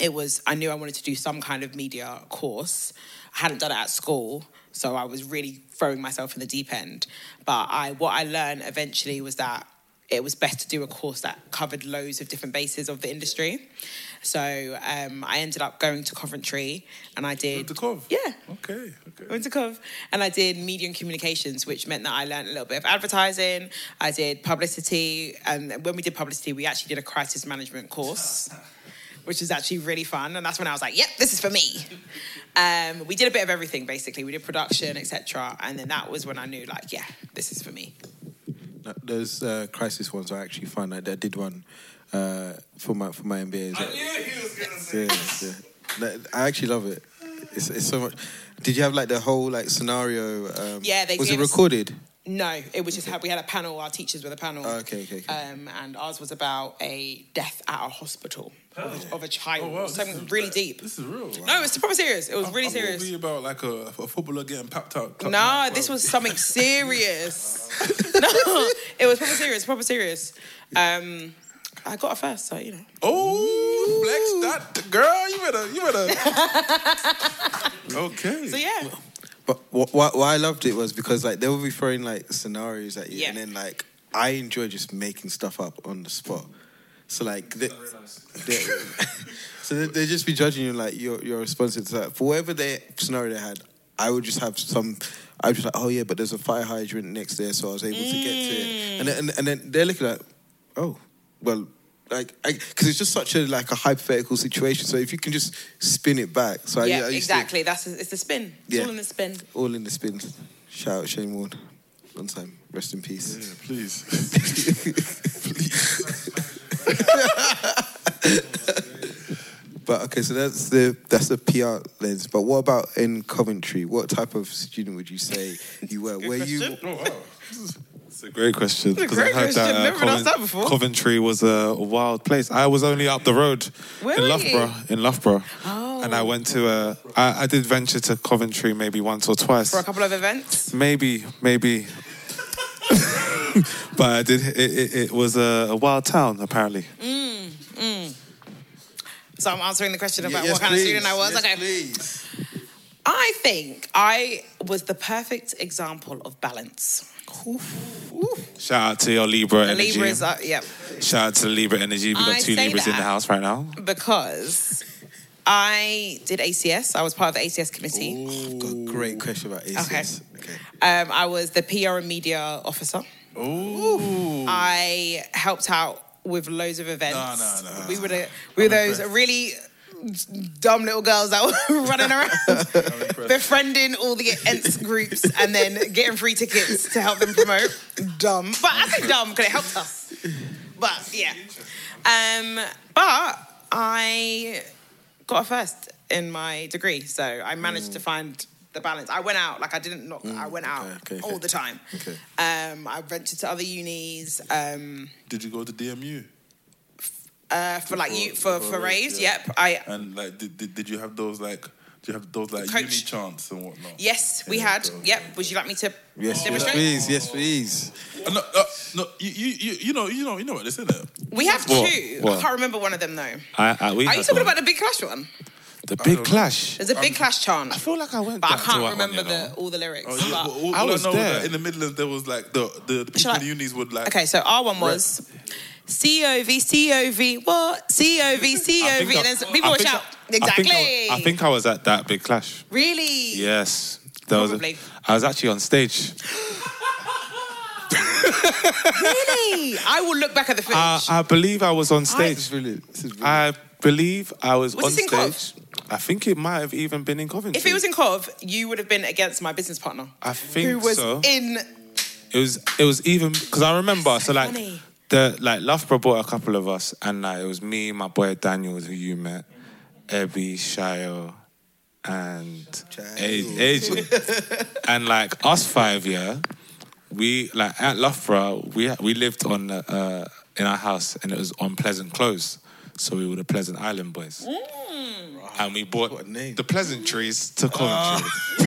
it was I knew I wanted to do some kind of media course. I hadn't done it at school, so I was really throwing myself in the deep end. But I what I learned eventually was that it was best to do a course that covered loads of different bases of the industry. So um, I ended up going to Coventry, and I did. To Cov? Yeah. Okay, okay. I went to Cov and I did media and communications, which meant that I learned a little bit of advertising. I did publicity, and when we did publicity, we actually did a crisis management course, which is actually really fun. And that's when I was like, yep, this is for me. Um, we did a bit of everything basically. We did production, etc. And then that was when I knew, like, yeah, this is for me. No, Those uh, crisis ones are actually fun. I, I did one uh, for my for my MBA. I knew he was gonna say Yeah, yeah. I actually love it. It's, it's so much. Did you have like the whole like scenario? Um, Yeah, they was it gave us- recorded? No, it was just we had a panel. Our teachers were the panel. Oh, okay, okay, okay. Um, and ours was about a death at a hospital of, a, of a child. Oh, wow, Something really like- deep. This is real. No, it's proper serious. It was really I serious. Be about like a, a footballer getting papped out. No, this was something serious. no, it was proper serious. Proper serious. Um, I got a first, so you know. Oh, flex that girl. You better, you better. okay. So yeah. But wh- why, why I loved it was because like they would be throwing like scenarios at you, Yeah. and then like I enjoy just making stuff up on the spot. So like, they, they, so they they just be judging you like your your response to that. For whatever they scenario they had, I would just have some. I was just like, oh yeah, but there's a fire hydrant next there, so I was able to get to it. And mm. then, and, and then they're looking like, oh, well, like because it's just such a like a hypothetical situation. So if you can just spin it back, so yeah, I, used to- exactly. That's it's the spin. It's Yeah. all in the spin. all in the spin. Shout out Shane Warne. One time. Rest in peace. Yeah, please. But okay, so that's the that's the PR lens. But what about in Coventry? What type of student would you say you were? Were you Oh, wow. It's a great question. It's a 'cause great I heard question. uh, Never been asked that before. Coventry was a wild place. I was only up the road Where in were Loughborough. In Loughborough. Oh. And I went to a. I, I did venture to Coventry maybe once or twice. For a couple of events. Maybe, maybe. but I did. It, it, it was a, a wild town apparently. Mm, mm. So I'm answering the question about yes, what kind please. of student I was. Yes, okay. please. I think I was the perfect example of balance. Shout out to your Libra The energy. Libras are, yeah. Shout out to the Libra energy. We got I two Libras in the house right now. because I did ACS. I was part of the ACS committee. Got a great question about ACS. Okay. Um, I was the PR and media officer. Ooh. I helped out with loads of events. No, no, no. We were the, we were those really dumb little girls that were running around befriending all the ents groups and then getting free tickets to help them promote. Dumb, but I say dumb because it helped us. But yeah, um, but I got a first in my degree, so I managed to find the balance. I went out like I didn't not. I went out okay, okay. all the time. Okay. Um, I ventured to other unis. Um, Did you go to DMU? Uh, for like you for for for raves. yeah. Yep, I And like, did, did, did you have those like? Do you have those like Coach. uni chants and whatnot? yes we Yeah, had. so- Yep. Would you like me to Yes, yes, demonstrate? please. Yes, please. Uh, no, uh, no, you, you, you, you know, you know, you know what this is, it? We have What? two. What? I can't remember one of them though. I, I, we Are you talking one. about the Big Clash one? the big clash? There's a Big Clash chant, I feel like I went. but I can't that remember one, you know. the all the lyrics. Oh, yeah, but- but all, I was I know there. That in the Midlands, there was like the the, the people Shall in the unis would like. Okay, so our one was C O V C O V what C O V C I O think V, I- and then people I would shout exactly. I think I, I think I was at that big clash. really. Yes, there was. A, Probably. I was actually on stage. Really? I will look back at the footage. I, I believe I was on This stage. is brilliant. This is brilliant. I believe I was, Was on this in Cov? stage. I think it might have even been in Coventry. if it was in Cov, you would have been against my business partner, I think who was so. in. It was it was even because I remember so, like funny. The like Loughborough brought a couple of us and like it was me, my boy Daniel who you met, Ebby, Shayo, and AJ. and like us five, yeah, we like at Loughborough we we lived on uh, in our house and it was on Pleasant Close, so we were the Pleasant Island boys, and we bought What a name. the pleasantries to Coventry.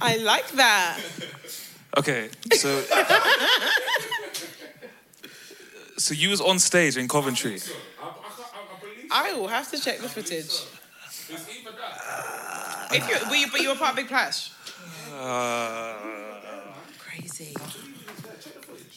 I like that. Okay, so so you was on stage in Coventry. I will have to check the footage. If you, were you, but you were part of Big Clash. Uh, Crazy.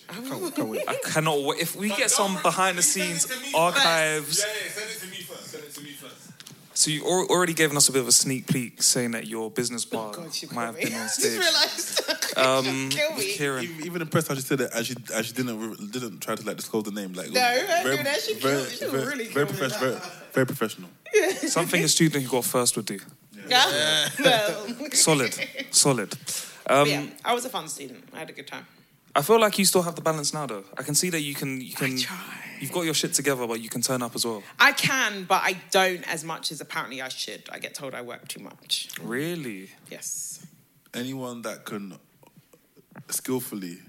I cannot wait. If we get some behind the scenes archives. Yeah, yeah, send it to me first. Send it to me first. So you al- already given us a bit of a sneak peek saying that your business Oh, partner might have been on stage. realised. Um, Kill me. Kieran, Even, even impressed how she said it, and she, and she didn't didn't try to like disclose the name. Like, No, very, that. She very, killed- she very, really very, killed me profes- with very, very professional. something a student who got first would do. Yeah. Well. Solid, solid. Um, yeah, I was a fun student. I had a good time. I feel like you still have the balance now, though. I can see that you can, you can, you've got your shit together, but you can turn up as well. I can, but I don't as much as apparently I should. I get told I work too much. Really? Yes. Anyone that can skillfully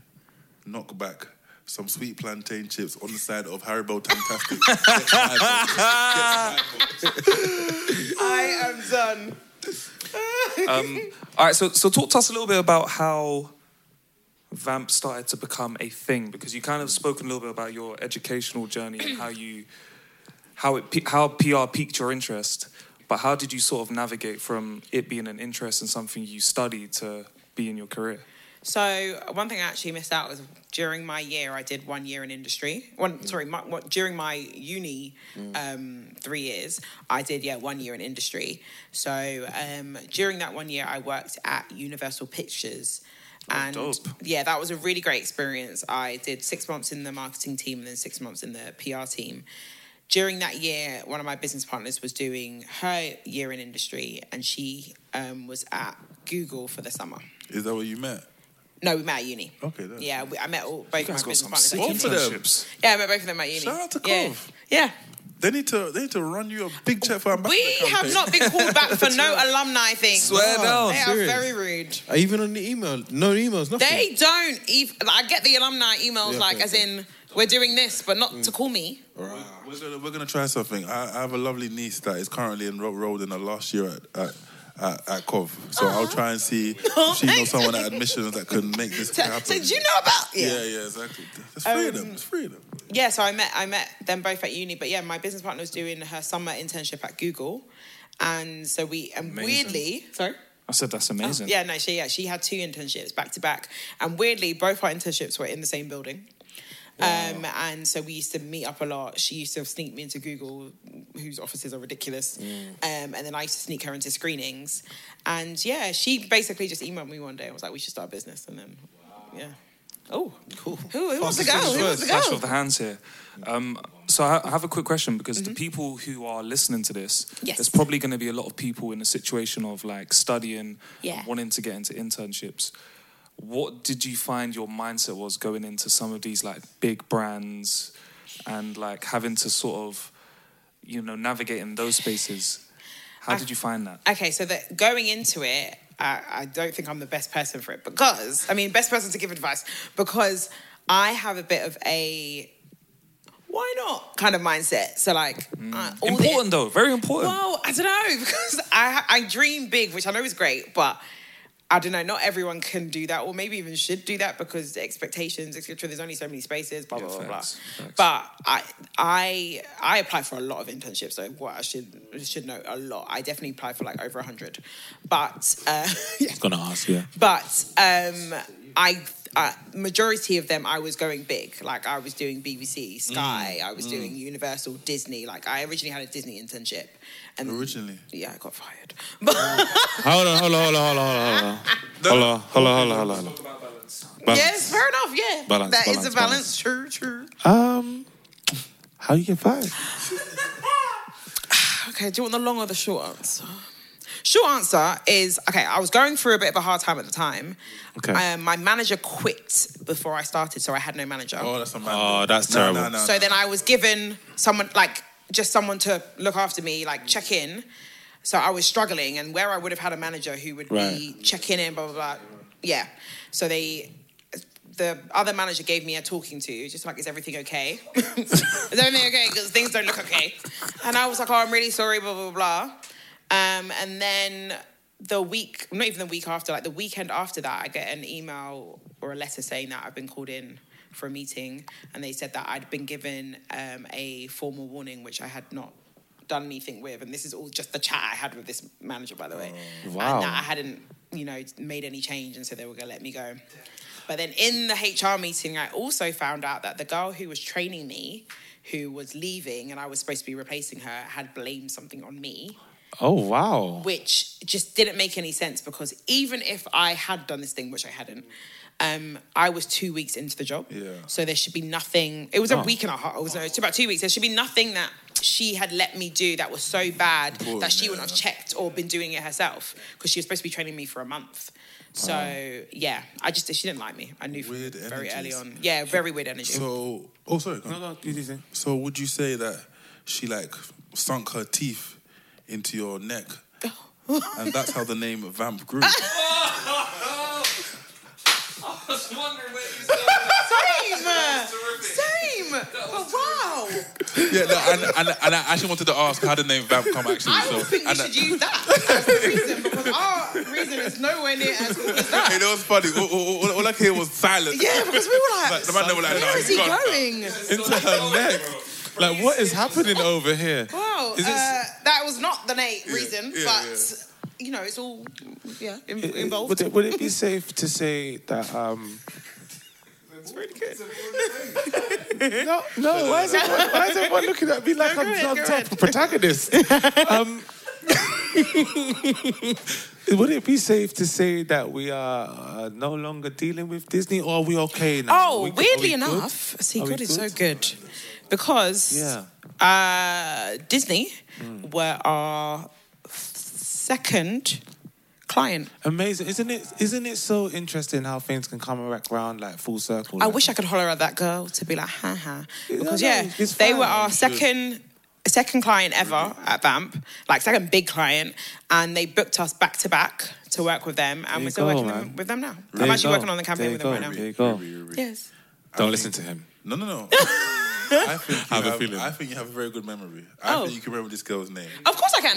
knock back some sweet plantain chips on the side of Haribo Tangfastic. gets my vote. My. I am done. Um, all right, so so talk to us a little bit about how Vamp started to become a thing because you kind of spoken a little bit about your educational journey and how you how it how PR piqued your interest, but how did you sort of navigate from it being an interest in something you studied to be in your career? So one thing I actually missed out was during my year I did one year in industry. One sorry, my, what, during my uni um, three years I did yeah one year in industry. So um, during that one year I worked at Universal Pictures. And dope. yeah, that was a really great experience. I did six months in the marketing team and then six months in the PR team. During that year, one of my business partners was doing her year in industry, and she um, was at Google for the summer. Is that where you met? No, we met at uni. Okay, that's Yeah, we, I met all both You my business partners at uni. Both of them. internships. Yeah, I met both of them at uni. Shout out to yeah. Cov. Yeah. They need to they need to run you a big check for ambassador We have not been called back for no alumni things. Swear down. They serious? are very rude. Uh, Even on the email, no emails, nothing. They don't even. I get the alumni emails Yeah, like, okay, as okay. in, we're doing this, but not to call me. We're gonna we're gonna try something. I, I have a lovely niece that is currently enrolled in her last year at at, at, at Cov. So I'll try and see if she knows someone at admissions that can make this So, happen. so do you know about? yeah, yeah, exactly. It's freedom. Um, it's freedom. Yeah, so I met I met them both at uni, but yeah, my business partner was doing her summer internship at Google, and so we and Amazing. weirdly, sorry. I said that's amazing. Yeah, no, she yeah, she had two internships back to back, and weirdly, both our internships were in the same building. Um, and so we used to meet up a lot. She used to sneak me into Google, whose offices are ridiculous. Um, and then I used to sneak her into screenings. And yeah, she basically just emailed me one day. I was like, we should start a business. And then, yeah. Oh, cool. Who, who wants to go? Who wants to go? of the hands here. Um, so I I have a quick question because Mm-hmm. the people who are listening to this, Yes. there's probably going to be a lot of people in a situation of like studying, Yeah. wanting to get into internships. What did you find your mindset was going into some of these like big brands and like having to sort of, you know, navigate in those spaces? How I- did you find that? Okay, so that going into it, I, I don't think I'm the best person for it because I mean, best person to give advice because I have a bit of a why not kind of mindset. So like, uh, all the- Important though, very important. well, I don't know because I I dream big, which I know is great, but I don't know. Not everyone can do that, or maybe even should do that because the expectations, etc. There's only so many spaces, blah blah blah facts, blah. facts. But I I I apply for a lot of internships. So what I should should know a lot. I definitely applied for like over hundred, but uh, yeah. gonna ask you. But um, I uh, majority of them I was going big. Like I was doing BBC, Sky. I was doing Universal, Disney. Like I originally had a Disney internship, and Originally. yeah, I got fired. Hold on, hold on, hold on, hold on, hold on. Hold on, hold on, hold on, hold on. Hold on. Balance. yes, fair enough. Yeah, Balance, that is balance, a balance. True, true. Um, how you get fired? Okay, do you want the long or the short answer? Short answer is okay. I was going through a bit of a hard time at the time. Okay. Um, my manager quit before I started, so I had no manager. Oh, that's a man. Oh, that's No, terrible. no, no. So then I was given someone like just someone to look after me, like check in. So I was struggling, and where I would have had a manager who would be checking in, blah blah blah. Yeah. So they the other manager gave me a talking to, just like, is everything okay? is everything okay? Because things don't look okay. And I was like, oh, I'm really sorry, blah, blah, blah. Um, and then the week, not even the week after, like the weekend after that, I get an email or a letter saying that I've been called in for a meeting. And they said that I'd been given um, a formal warning, which I had not done anything with. And this is all just the chat I had with this manager, by the way. Wow. And that I hadn't, you know, made any change. And so they were going to let me go. But then in the HR meeting, I also found out that the girl who was training me, who was leaving and I was supposed to be replacing her, had blamed something on me, Oh wow. which just didn't make any sense because even if I had done this thing, which I hadn't, um, I was two weeks into the job. Yeah. So there should be nothing. It was a Oh. week and a half. It was no, it's about two weeks. There should be nothing that she had let me do that was so bad Important, that she yeah. wouldn't have checked or been doing it herself because she was supposed to be training me for a month. So yeah, I just she didn't like me. I knew Weird very early on. Yeah, very weird energy. So, oh, sorry. No, no, you do think. So, would you say that she like sunk her teeth into your neck, and that's how the name Vamp grew? I was wondering where you said Same, same. But wow, yeah, no, and, and, and I actually wanted to ask how the name Vamp come actually. I so, don't think we and, should use that as the reason because our reason is nowhere near as cool as that. Hey, that was funny. All, all, all, all I hear was silence. Yeah, because we were like, Like, the man they were like, where no, is he's he gone. going? Into her neck. Like what is happening over here? Wow, Is it- uh, that was not the na- reason, yeah, but you know, it's all yeah in- involved. Would it, would it be safe to say that? Um, no, no. Why is everyone, why is everyone looking at me like I'm some type of protagonist? um, would it be safe to say that we are uh, no longer dealing with Disney, or are we okay now? Oh, Are we- are weirdly we good? enough, see, Are God is so good? good because Yeah. uh, Disney Hmm. were our second client. Amazing, isn't it? Isn't it so interesting how things can come back around like full circle? I like wish I could holler at that girl to be like, ha ha. Because no, yeah, they fine, were our second second client ever at Vamp, like second big client, and they booked us back to back to work with them, and There we're still go, working man. with them now. There I'm actually go. working on the campaign There with you them right now. There you go. Yes. Don't listen to him. No, no, no. I think you I have a feeling. I think you have a very good memory. I Oh. think you can remember this girl's name. Of course I can.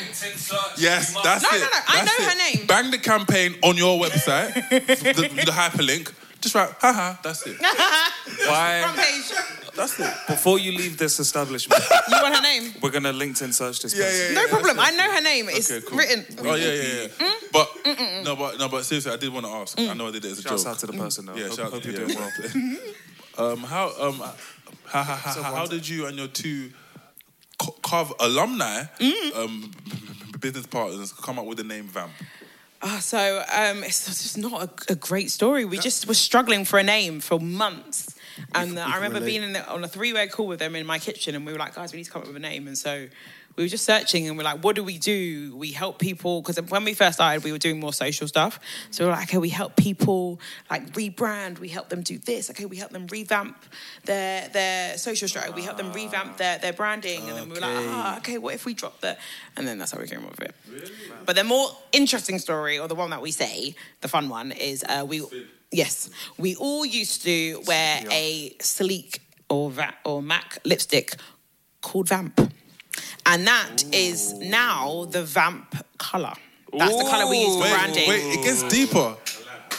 Yes, that's No, it. no, no, I know it. her name. Bang the campaign on your website, the, the hyperlink. Just write, haha, that's it. Why? Front page. That's it. Before you leave this establishment, You want her name? we're gonna LinkedIn search this Yeah, person. yeah, No problem. I know her name. It's Okay, cool. written. Oh yeah, yeah, yeah. But no, but no, but seriously, I did want to ask. I know I did it as a Shouts joke. out to the person though. Yeah, hope, shout hope out you're to doing well. um, how um, how, did you and your two Cov alumni um, business partners come up with the name Vamp? Oh, so um, it's just not a, a great story. We just were struggling for a name for months. And uh, I remember relate. being in the, on a three-way call with them in my kitchen, and we were like, "Guys, we need to come up with a name." And so we were just searching, and we're like, "What do we do? We help people." Because when we first started, we were doing more social stuff. So we we're like, "Okay, we help people like rebrand. We help them do this. Okay, we help them revamp their their social strategy. We help them revamp their their branding." And then we were like, "Ah, okay, what if we drop that? And then that's how we came up with it. But the more interesting story, or the one that we say, the fun one, is uh, we. Yes, we all used to wear a sleek or va- or MAC lipstick called Vamp, and that is now the Vamp color. That's the color we use for Wait, branding. wait, it gets deeper.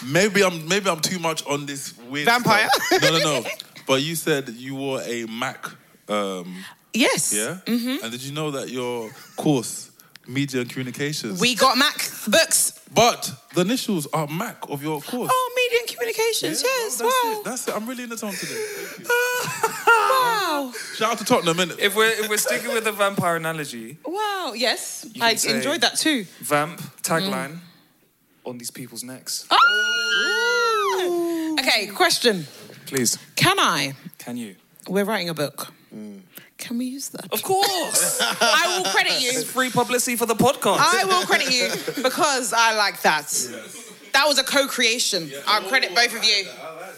Maybe I'm maybe I'm too much on this weird Vampire? stuff. No, no, no. But you said you wore a Mac. Um, Yes. yeah. Mm-hmm. And did you know that your course, media and communications, We got Mac books. but the initials are Mac of your course. Oh, media and communications. yes. that's wow. it. That's it. I'm really in the tone today. Wow. Shout out to Tottenham, innit? If we're if we're sticking with the vampire analogy, Wow. Yes. You I can say- enjoyed that too. vamp tagline on these people's necks. Ah! Okay. Question. Please, Can I? can you? We're writing a book. Can we use that? Of course. I will credit you. It's free publicity for the podcast. I will credit you because I like that. That was a co-creation. I'll credit both of you.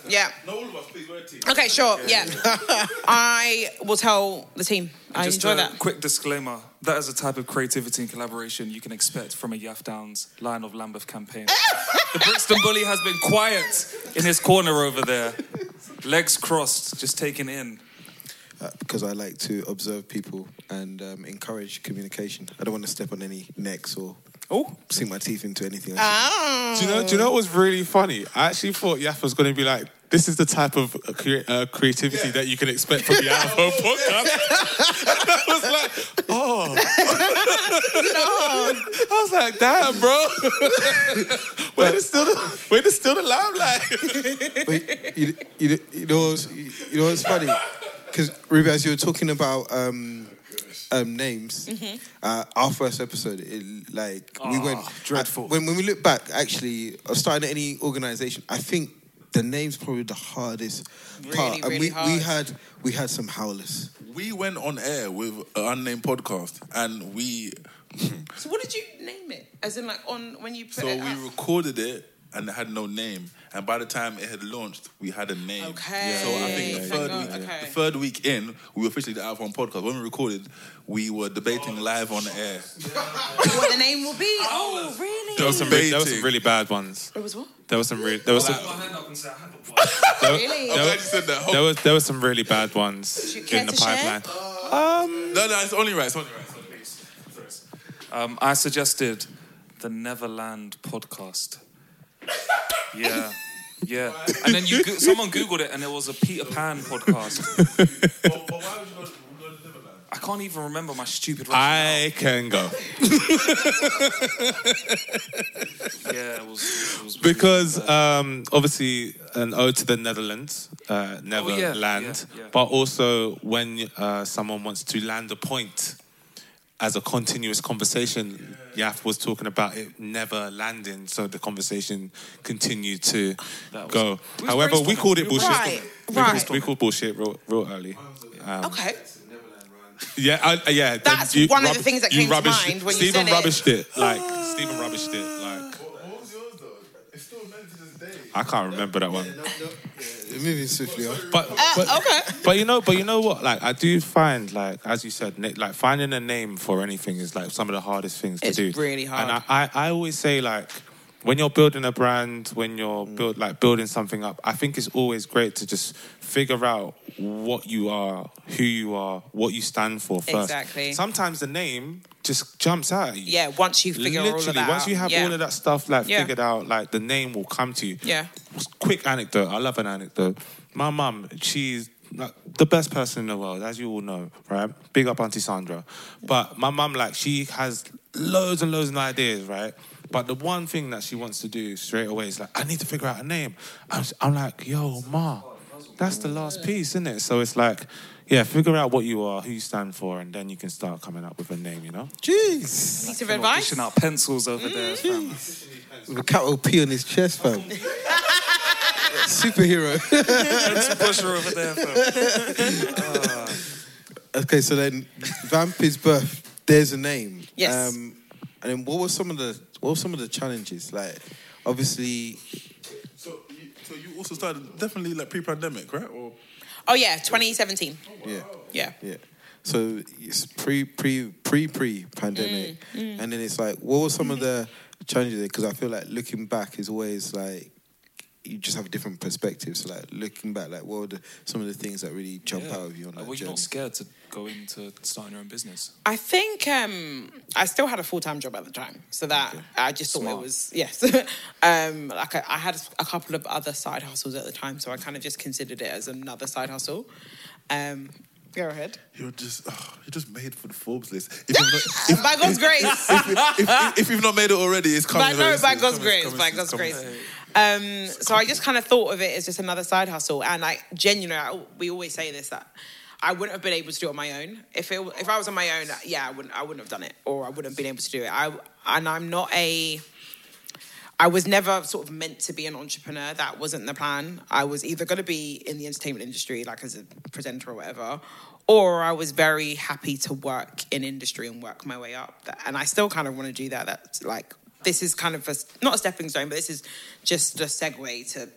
Yeah. No, all of us, please, we're a team. Okay, sure. Yeah. I will tell the team. I Just enjoy a that. quick disclaimer: that is a type of creativity and collaboration you can expect from a Yaf Downs Lion of Lambeth campaign. the Brixton bully has been quiet in his corner over there, Legs crossed, just taking in. Uh, because I like to observe people and um, encourage communication. I don't want to step on any necks or oh sink my teeth into anything. Ah. Do you know? Do you know what was really funny? I actually thought Yaf was going to be like, "This is the type of crea- uh, creativity that you can expect from the Out of Home podcast." I was like, "Oh," no. I was like, "Damn, bro, where is still the where is still the limelight?" but you, you, you know what's, you know what's funny? Because Ruby, as you were talking about um, um, names, uh, our first episode, it, like we Ah, went dreadful. when when we look back, actually, of starting any organization, I think the name's probably the hardest part. Really, and really we, we had we had some howlers. We went on air with an unnamed podcast, and we So what did you name it? As in like on when you put so it we up? recorded it and it had no name. And by the time it had launched, we had a name. Okay. So I think the third week, okay. the third week in, we were officially the Out of podcast. When we recorded, we were debating live on the air. what the name will be? Oh, really? There was some re- there was some really bad ones. It was what? There was some really there was some. There, Really? there, I'm said that. there was there was some really bad ones you in the to share? pipeline. Um, no, no, it's only right. It's only right. It's only right. Um, I suggested the Neverland podcast. Yeah, yeah. And then you go- someone googled it, and it was a Peter Pan podcast. But why would you go to the Netherlands? I can't even remember my stupid. I can go Yeah, it was. It was because um, obviously an ode to the Netherlands, uh, never Oh, yeah, land, yeah, yeah. but also when uh, someone wants to land a point as a continuous conversation. Yaf was talking about it never landing, so the conversation continued to was- go. we However, we called it bullshit. Right, We, right. Called, we called bullshit real, real early. Um, Okay. Yeah, I, uh, yeah. That's you one of the things that you came to rubbished- mind when you Stephen said it. rubbished it. Like Stephen rubbished it. Like I can't remember that one. Moving swiftly on. But Uh, okay. but you know, but you know what? Like I do find, like as you said, na- like finding a name for anything is like some of the hardest things to It's do. really hard. And I, I, I always say like. When you're building a brand, when you're Mm. build, like building something up, I think it's always great to just figure out what you are, who you are, what you stand for first. Exactly. Sometimes the name just jumps out at you. Yeah, once you figure all of Literally, that once you have yeah. all of that stuff like Yeah. figured out, like the name will come to you. Yeah. Quick anecdote. I love an anecdote. My mum, she's like the best person in the world, as you all know, right? Big up Auntie Sandra. But my mum, like, she has loads and loads of ideas, right? But the one thing that she wants to do straight away is like, I need to figure out a name. I'm, I'm like, yo, ma, that's the last piece, isn't it? So it's like, yeah, figure out what you are, who you stand for, and then you can start coming up with a name, you know? Jeez. Piece of Fucking advice. dishing out pencils over there, fam. With a capital P on his chest, fam. Superhero. Pencil pusher over there, fam. Okay, so then Vampy's birth, there's a name. Yes. Um, and then what were some of the what were some of the challenges? Like obviously So, you, so you also started definitely like pre-pandemic, right? Or Oh yeah, 2017. yeah. Yeah. Yeah. So it's pre pre pre pre pandemic, Mm, and then it's like, what were some of the challenges? Because I feel like looking back is always like you just have a different perspective. So like looking back, like what were the, some of the things that really jump Yeah. out of you on Like, that were you journey? not scared to go into starting your own business? I think um, I still had a full time job at the time, so that I just thought it was yes. um, like I, I had a couple of other side hustles at the time, so I kind of just considered it as another side hustle. Um, go ahead. you're just oh, you're just made for the Forbes list. If you've not, by God's grace. if, if, if you've not made it already, it's coming. By, very no, by soon. God's Coming- grace, coming by soon, God's coming grace. Um, so I just kind of thought of it as just another side hustle, and like, genuinely, I, we always say this that I wouldn't have been able to do it on my own. If it, if I was on my own, yeah, I wouldn't, I wouldn't have done it, or I wouldn't have been able to do it. I, and I'm not a. I was never sort of meant to be an entrepreneur. That wasn't the plan. I was either going to be in the entertainment industry, like as a presenter or whatever, or I was very happy to work in industry and work my way up. And I still kind of want to do that. That's like this is kind of a, not a stepping stone, but this is just a segue to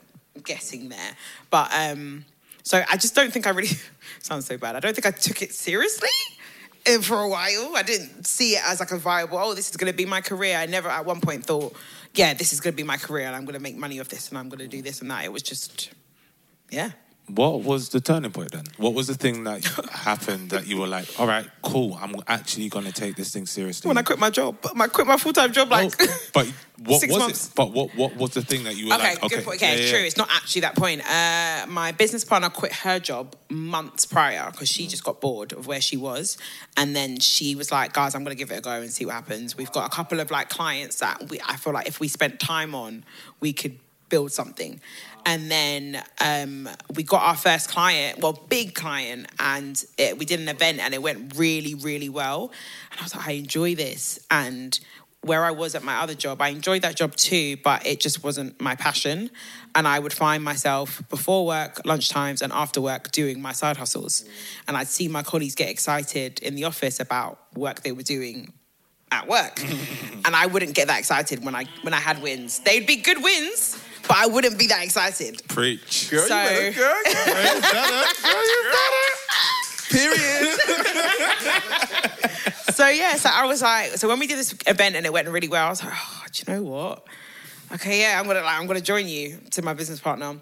getting there. But um, so I just don't think I really sounds so bad. I don't think I took it seriously for a while. I didn't see it as like a viable. Oh, this is going to be my career. I never at one point thought, yeah, this is going to be my career, and I'm going to make money off this, and I'm going to do this and that. It was just, yeah, What was the turning point then? What was the thing that happened that you were like, all right, cool, I'm actually going to take this thing seriously? When I quit my job, I quit my full time job like. But what was months. it? But what what was the thing that you were Okay, like? Okay, good point. Okay, yeah, yeah, true. yeah. It's not actually that point. Uh, my business partner quit her job months prior because Mm. she just got bored of where she was, and then she was like, "Guys, I'm going to give it a go and see what happens." We've got a couple of like clients that we, I feel like if we spent time on, we could build something. And then um, we got our first client, well, big client, and it, we did an event and it went really, really well. And I was like, I enjoy this. And where I was at my other job, I enjoyed that job too, but it just wasn't my passion. And I would find myself before work, lunchtimes, and after work doing my side hustles. And I'd see my colleagues get excited in the office about work they were doing at work. and I wouldn't get that excited when I when I had wins. They'd be good wins, but I wouldn't be that excited. Preach. Girl, you So- better- girl, you better, girl, you better. Period. so yeah, so I was like, so when we did this event and it went really well, I was like, oh, do you know what? Okay, yeah, I'm gonna like, I'm gonna join you to my business partner.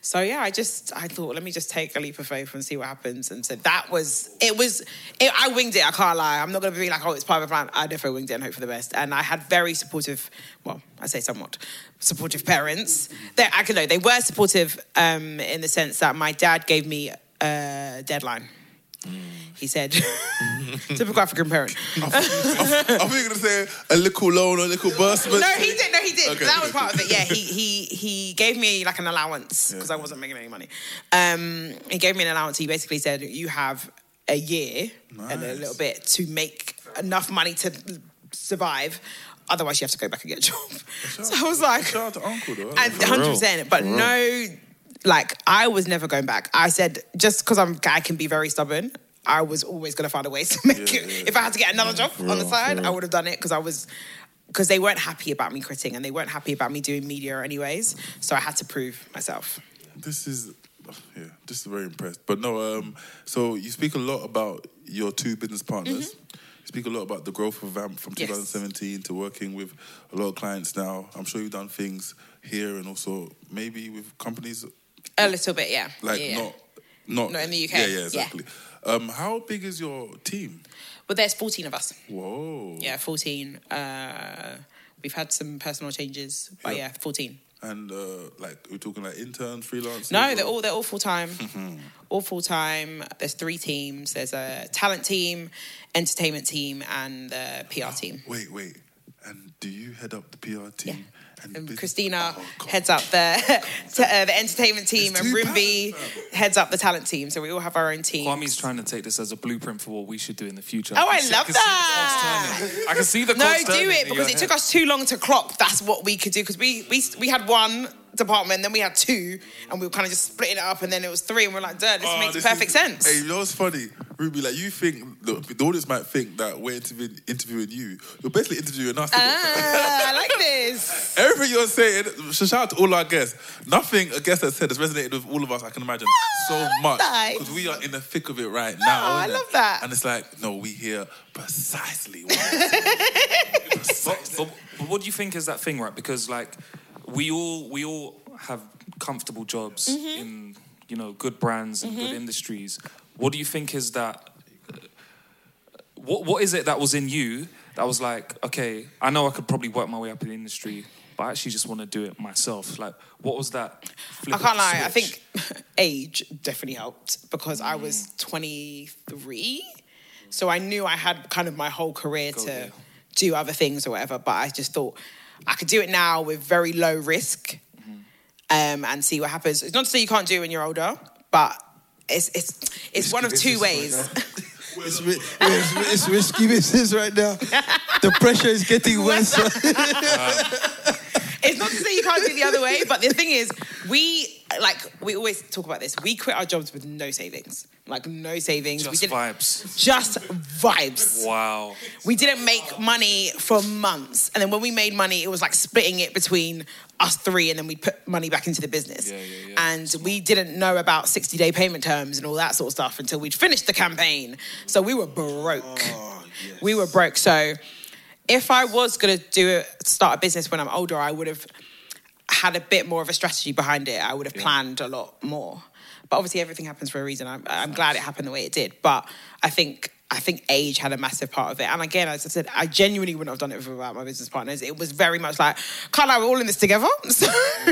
So yeah, I just I thought let me just take a leap of faith and see what happens. And so that was it was it, I winged it. I can't lie. I'm not gonna be like oh it's part of a plan. I definitely winged it and hope for the best. And I had very supportive. Well, I say somewhat supportive parents. They I can know they were supportive um, in the sense that my dad gave me a deadline. He said, typical African parent. I thought you were gonna say a little loan or a little bus, burst. No, he did. No, he did. Okay, that was part of it. Yeah, he he he gave me like an allowance because I wasn't making any money. Um, he gave me an allowance. He basically said, "You have a year and a Nice. little bit to make enough money to survive. Otherwise, you have to go back and get a job." So I was like, Shout out to Uncle though. and hundred percent. But no, like I was never going back. I said just because I'm I can be very stubborn. I was always going to find a way to make it. If I had to get another job on the side, I would have done it because I was because they weren't happy about me quitting and they weren't happy about me doing media anyways. So I had to prove myself. This is yeah, just very impressed. But no, um, so you speak a lot about your two business partners. You speak a lot about the growth of VAMP from Yes. 2017 to working with a lot of clients now. I'm sure you've done things here and also maybe with companies A little bit, yeah. like yeah, yeah. not not Not in the UK. Yeah, yeah, Yeah. exactly. Um, how big is your team? Well, there's 14 of us. Whoa. Yeah, 14. Uh, we've had some personal changes, but yeah, 14. And uh, like we're talking like interns, freelancers. No, they're all they're all full time. all full time. There's three teams. There's a talent team, entertainment team, and the PR team. Wait, wait. And do you head up the PR team? And And Christina Oh, heads up the t- uh, the entertainment team, and two Rimby heads up the talent team. So we all have our own team. Kwame's trying to take this as a blueprint for what we should do in the future. Oh, I can see- love can see the that. I can see the no, do it because it head. took us too long to clock. That's what we could do because we we we had one department, then we had two, and we were kind of just splitting it up, and then it was three, and we're like, dude, this Oh, makes this perfect is- sense. Hey, you know what's funny? Ruby, like you think, the, the audience might think that we're interviewing, interviewing you. You're basically interviewing us. Ah, I like this. Everything you're saying, shout out to all our guests. Nothing a guest has said has resonated with all of us, I can imagine, so ah, much. that. Because we are in the thick of it right now. Oh, I innit? love that. And it's like, no, we hear precisely what but, but, but what do you think is that thing, right? Because like we all we all have comfortable jobs Mm-hmm. in you know good brands and good industries. What do you think is that? What what is it that was in you that was like, okay, I know I could probably work my way up in the industry, but I actually just want to do it myself. Like, what was that? I can't the lie. I think age definitely helped because I Mm. was 23. So I knew I had kind of my whole career to there. do other things or whatever. But I just thought I could do it now with very low risk Mm-hmm. um, and see what happens. It's not to say you can't do it when you're older, but it's it's it's one of two ways. It's, it's, it's risky business right now. The pressure is getting worse. It's not to say you can't do it the other way, but the thing is, we like we always talk about this. We quit our jobs with no savings, like no savings. just we didn't vibes. just vibes. Wow. We didn't make money for months, and then when we made money, it was like splitting it between us three, and then we put money back into the business. Yeah, yeah, yeah. And we didn't know about sixty-day payment terms and all that sort of stuff until we'd finished the campaign. So we were broke. Oh, We were broke. So if I was gonna do it, start a business when I'm older, I would have had a bit more of a strategy behind it. I would have planned a lot more. But obviously, everything happens for a reason. I'm, I'm glad it happened the way it did. But I think I think age had a massive part of it. And again, as I said, I genuinely wouldn't have done it without my business partners. It was very much like, Carla, we're all in this together. So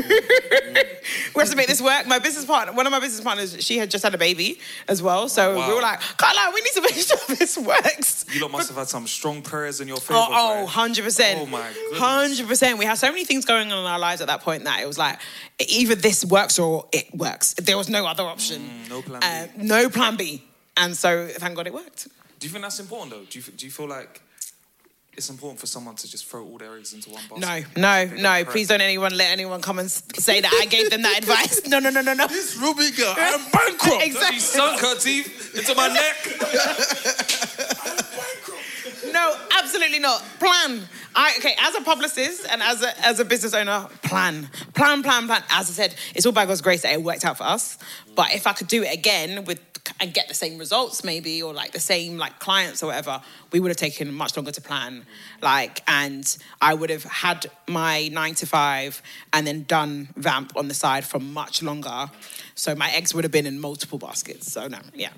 we have to make this work. My business partner, one of my business partners, she had just had a baby as well. So Wow. we were like, Carla, we need to make sure this works. You lot must have had some strong prayers in your favor. Oh, oh, right? 100%. Oh my goodness. Hundred percent. We had so many things going on in our lives at that point that it was like either this works or it works. There was no other option. Mm, no plan B. Uh, no plan B. And so thank God it worked. Do you think that's important though? Do you do you feel like it's important for someone to just throw all their eggs into one basket? No, no, no. Please don't anyone let anyone come and say that I gave them that advice. No, no, no, no, no. This Ruby girl, I'm bankrupt. Exactly. She sunk her teeth into my neck. I'm bankrupt. No, absolutely not. Plan. I okay, as a publicist and as a as a business owner, plan. Plan, plan, plan. As I said, it's all by God's grace that it worked out for us. But if I could do it again with and get the same results maybe or like the same like clients or whatever, we would have taken much longer to plan. Like and I would have had my 9 to 5 and then done vamp on the side for much longer. So my eggs would have been in multiple baskets. So no, yeah.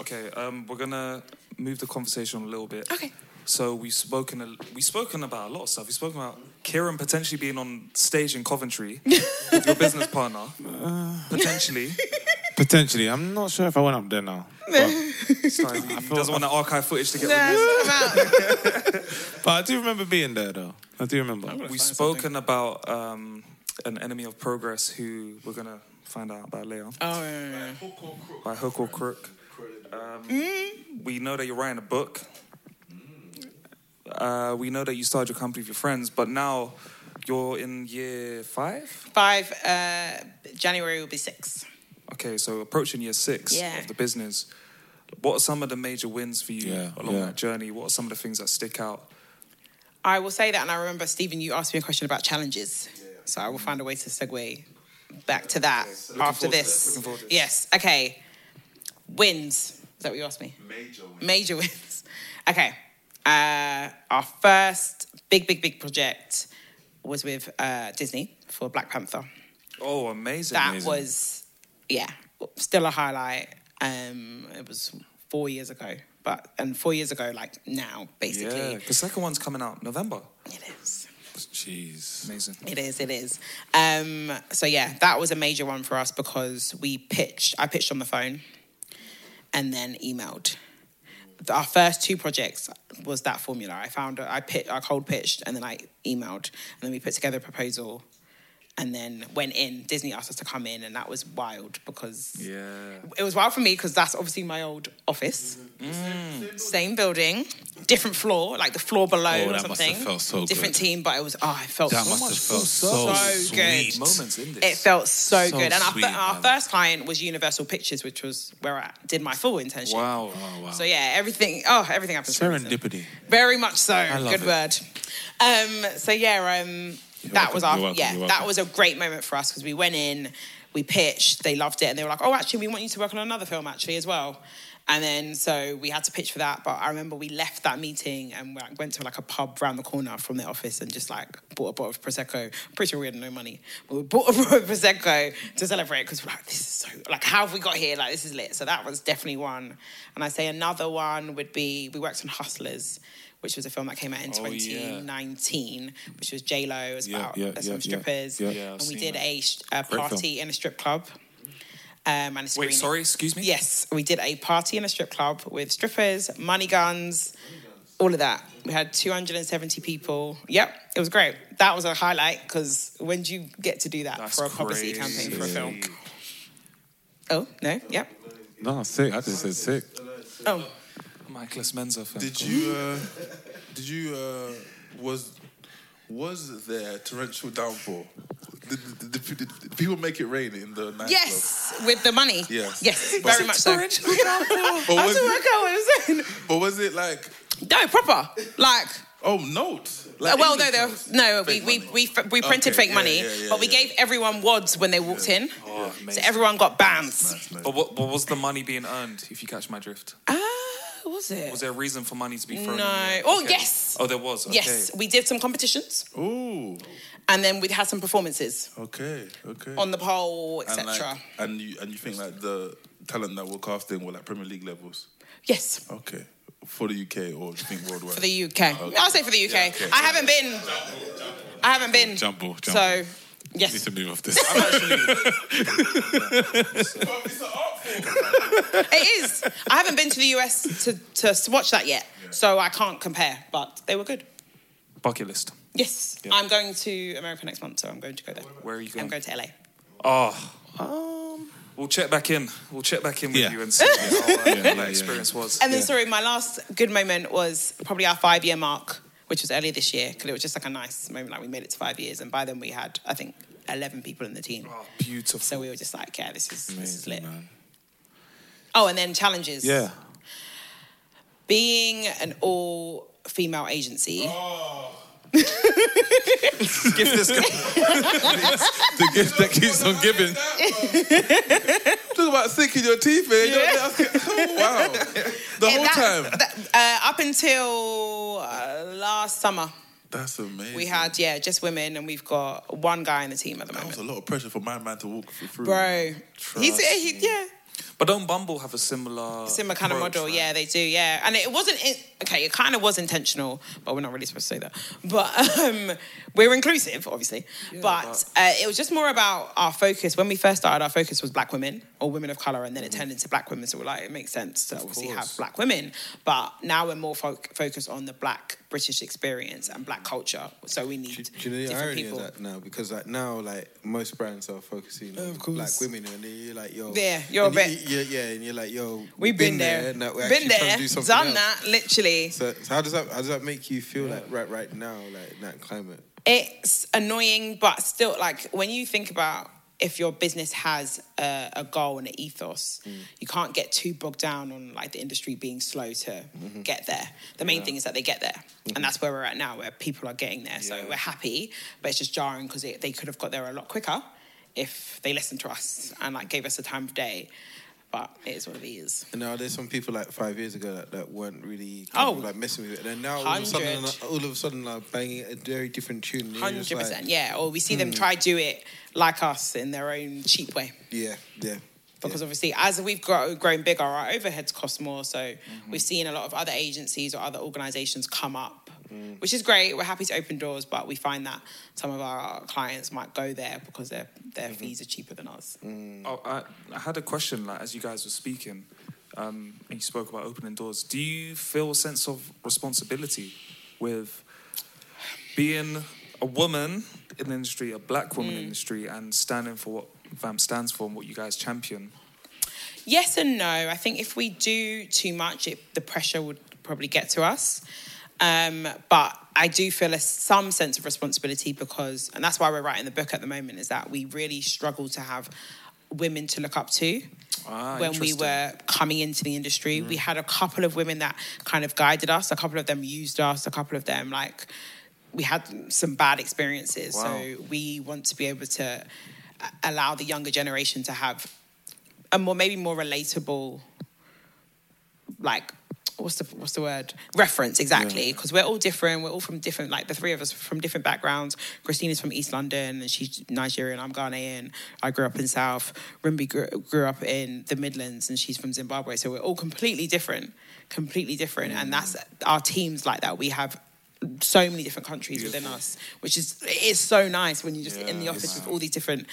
Okay, um, we're gonna move the conversation a little bit. Okay. So we've spoken a, we've spoken about a lot of stuff. We've spoken about Kieran potentially being on stage in Coventry with your business partner. potentially. Potentially, I'm not sure if I went up there now. Sorry, he doesn't want the archive footage to get Nah, released. But I do remember being there though. I do remember. We've spoken about um, an enemy of progress who we're gonna find out about later. Oh, yeah, yeah, yeah. By hook or crook. Um, We know that you're writing a book. Uh, we know that you started your company with your friends, but now you're in year five. Five, uh, January will be six. Okay, so approaching year six Yeah. of the business. What are some of the major wins for you Yeah, along yeah. that journey? What are some of the things that stick out? I will say that, and I remember Stephen, you asked me a question about challenges, so I will find a way to segue back to that after forward to this. it, looking forward to it. Yes. Okay. Wins. Is that what you asked me? Major win. Major wins. Okay. Uh, our first big, big, big project was with uh, Disney for Black Panther. Oh, amazing! That amazing. was, yeah, still a highlight. Um, it was four years ago, but and four years ago, like now, basically. yeah. The second one's coming out November. It is. Jeez. Amazing. It is. It is. Um, so yeah, that was a major one for us because we pitched. I pitched on the phone, and then emailed. Our first two projects was that formula. I found I pit, I cold pitched, and then I emailed, and then we put together a proposal, and then went in. Disney asked us to come in, and that was wild because Yeah. it was wild for me because that's obviously my old office. Same building, different floor, like the floor below Oh, or that must something. have felt so different good. team, but it was oh, I felt That so must much have felt so, so good. sweet. Moments in this. It felt so, So good. And our, sweet, our man. first client was Universal Pictures, which was where I did my full internship. Wow. Oh wow. So yeah, everything. Oh, everything happens. for. Serendipity. Very much so. love Good it. word. Um, so yeah, um, that welcome, was our welcome, yeah, that was a great moment for us because we went in, we pitched, they loved it, and they were like, "Oh, actually, we want you to work on another film actually as well." And then so we had to pitch for that. But I remember we left that meeting and we like, went to like a pub round the corner from the office and just like bought a bottle of prosecco. Pretty sure we had no money, but we bought a bottle of prosecco to celebrate because we're like, "This is so like how have we got here? Like this is lit." So that was definitely one. And I say another one would be we worked on Hustlers. Which was a film that came out in Oh, yeah. 2019, which was J Lo. It was Yeah, about yeah, uh, some yeah, yeah. strippers, Yeah. Yeah, and we did a, a Great party in a strip club. Um, and a Wait, sorry, excuse me? Yes, we did a party in a strip club with strippers, money guns, all of that. We had 270 people. Yep, it was great. That was a highlight because when do you get to do that That's for a publicity campaign for a film? Oh, no, yep. No, sick. I just said sick. Oh, Michaelis Menza film. Did you? Uh, did you? Uh, was was there torrential downpour? Did, did, did, did, did people make it rain in the night? yes, with the money. Yes. Yes, very much so. But That's was, what I was saying. but was it like? No, proper. Like, Oh, notes. Uh, well, no, there, no, we, we, we, we printed Okay, fake yeah, money, yeah, yeah, but we gave everyone wads when they walked in. Oh, So amazing. everyone got bands. But what, what was the money being earned, if you catch my drift? Ah, was it? Was there a reason for money to be thrown? No. in? Oh, Okay. yes. Oh, there was. Okay. Yes, we did some competitions. Ooh. and then we'd had some performances Okay, okay. on the pole, And, etc. like, and you and you think like the talent that we're casting were like Premier League levels? yes, Okay. For the UK or do you think worldwide? for the UK. Ah, okay. I'll say for the UK. Yeah, okay. I haven't been. I haven't been. Jumbo, jumbo. So Need yes, to move off this. it is. I haven't been to the US to, to watch that yet, so I can't compare. But they were good. Bucket list. Yes, Yeah. I'm going to America next month, so I'm going to go there. Where are you going? I'm going? going to LA. Oh. Um, we'll check back in. We'll check back in with Yeah. you and see how uh, Yeah, that experience was. And then, sorry, my last good moment was probably our five year mark, which was earlier this year, because it was just like a nice moment. Like we made it to five years, and by then we had, I think, 11 people in the team. Oh, beautiful. So we were just like, yeah, this is, this is lit. Man. Oh, and then challenges. Yeah. Being an all female agency. Give this guy. The gift that keeps on giving. Talk about sinking your teeth, man. You don't let us get- wow. The whole Yeah, time. that- that- uh, up until uh, last summer, That's amazing. we had, yeah, just women, and we've got one guy in the team at the moment. That was a lot of pressure for my man to walk through. Bro, he's, he, yeah, But don't Bumble have a similar similar kind of model. right? Yeah, they do. Yeah, and it wasn't in, okay. It kind of was intentional, but we're not really supposed to say that. But um, we're inclusive, obviously. but uh, it was just more about our focus. When we first started, our focus was black women or women of color, and then it turned into black women. So we're like, it makes sense to obviously have course. black women. But now we're more fo- focused on the black British experience and black culture. So we need Do, do you know the different irony people. of that now? Because like now, like most brands are focusing on black women, and then you're like, yo, Yeah, you're a and you- bit- you- yeah, and you're like, yo, We've been, there, and that we're been there, to do done else. that, literally. So, so how does that how does that make you feel like right right now, like in that climate? it's annoying, but still, like when you think about if your business has a, a goal and an ethos, mm. you can't get too bogged down on like the industry being slow to mm-hmm. get there. The main thing is that they get there, and mm-hmm. that's where we're at now, where people are getting there. So we're happy, but it's just jarring because they could have got there a lot quicker if they listened to us and like gave us the time of day. But it is what it is. And now there's some people like five years ago that, that weren't really Oh. of, like messing with it. And now all of a sudden, 100. all of a sudden, like banging a very different tune. Hundred just like, percent, yeah. Or we see them hmm. try do it like us in their own cheap way. Yeah, yeah. because obviously as we've grow, grown bigger our overheads cost more so Mm-hmm. we've seen a lot of other agencies or other organizations come up Mm. which is great we're happy to open doors but we find that some of our clients might go there because their their Mm-hmm. fees are cheaper than ours Oh, I, I had a question like as you guys were speaking, um, and you spoke about opening doors. Do you feel a sense of responsibility with being a woman in the industry, a black woman in the industry, and standing for what VAMP stands for and what you guys champion? yes and no i think if we do too much it, the pressure would probably get to us um, but I do feel a, some sense of responsibility because, and that's why we're writing the book at the moment, is that we really struggle to have women to look up to. Ah, when we were coming into the industry. We had a couple of women that kind of guided us. A couple of them used us. A couple of them like we had some bad experiences. Wow. So we want to be able to uh, allow the younger generation to have a more maybe more relatable like what's the what's the word? Reference exactly because we're all different. We're all from different like the three of us from different backgrounds. Christina's from east london and she's nigerian i'm ghanaian. I grew up in south. Rimby grew, grew up in the midlands and she's from zimbabwe. So we're all completely different completely different. And that's our teams like that we have so many different countries within us which is it is so nice when you're just in the office with all these different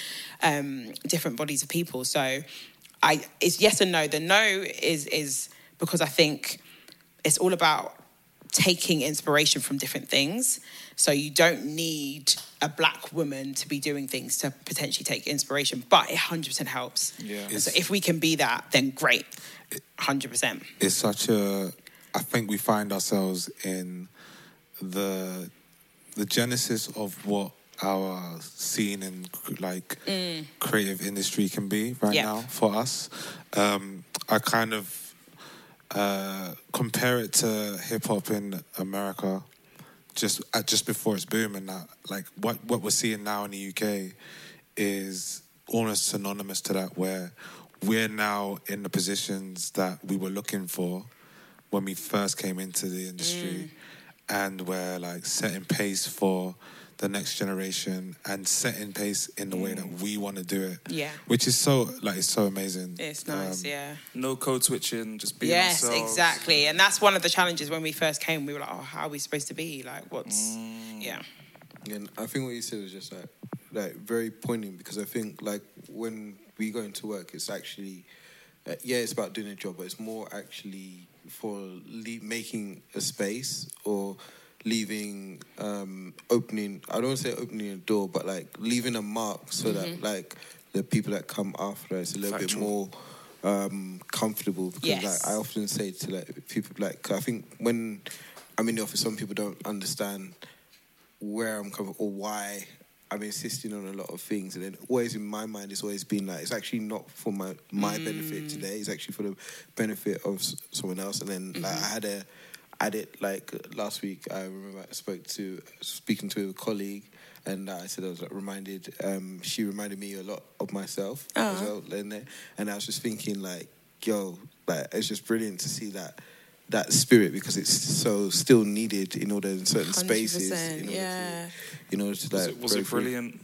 um different bodies of people. So i it's yes and no. The no is is because i think it's all about taking inspiration from different things. So you don't need a black woman to be doing things to potentially take inspiration, but it 100% helps. Yeah. So if we can be that, then great. 100%. it's such a I think we find ourselves in the the genesis of what our scene and like creative industry can be right Yeah. now for us. Um, I kind of uh, compare it to hip hop in America, just uh, just before it's booming. That like what what we're seeing now in the UK is almost synonymous to that, where we're now in the positions that we were looking for when we first came into the industry, and we're like setting pace for the next generation and setting pace in the way that we want to do it. Yeah. Which is so like it's so amazing. It's nice, Um, yeah. No code switching, just being yes, ourselves. exactly. And that's one of the challenges when we first came. We were like, oh, how are we supposed to be? Like, what's. Yeah. And I think what you said was just like, like very poignant because I think like when we go into work, it's actually, uh, yeah, it's about doing a job, but it's more actually for le- making a space or leaving, um, opening. I don't say opening a door, but like leaving a mark so that Mhm. like the people that come after us a little bit more um, comfortable because Yes. like I often say to like people like I think when I'm in the office, some people don't understand where I'm coming or why I'm insisting on a lot of things, and then always in my mind, it's always been like it's actually not for my my benefit today. It's actually for the benefit of s- someone else. And then like, I had a I had it like last week. I remember I spoke to speaking to a colleague. And I said I was like, reminded. Um, she reminded me a lot of myself as well. In there. And I was just thinking, like, yo, like it's just brilliant to see that that spirit because it's so still needed in order in certain spaces. 100%, In order yeah. to, in order to Was like, it, was it brilliant?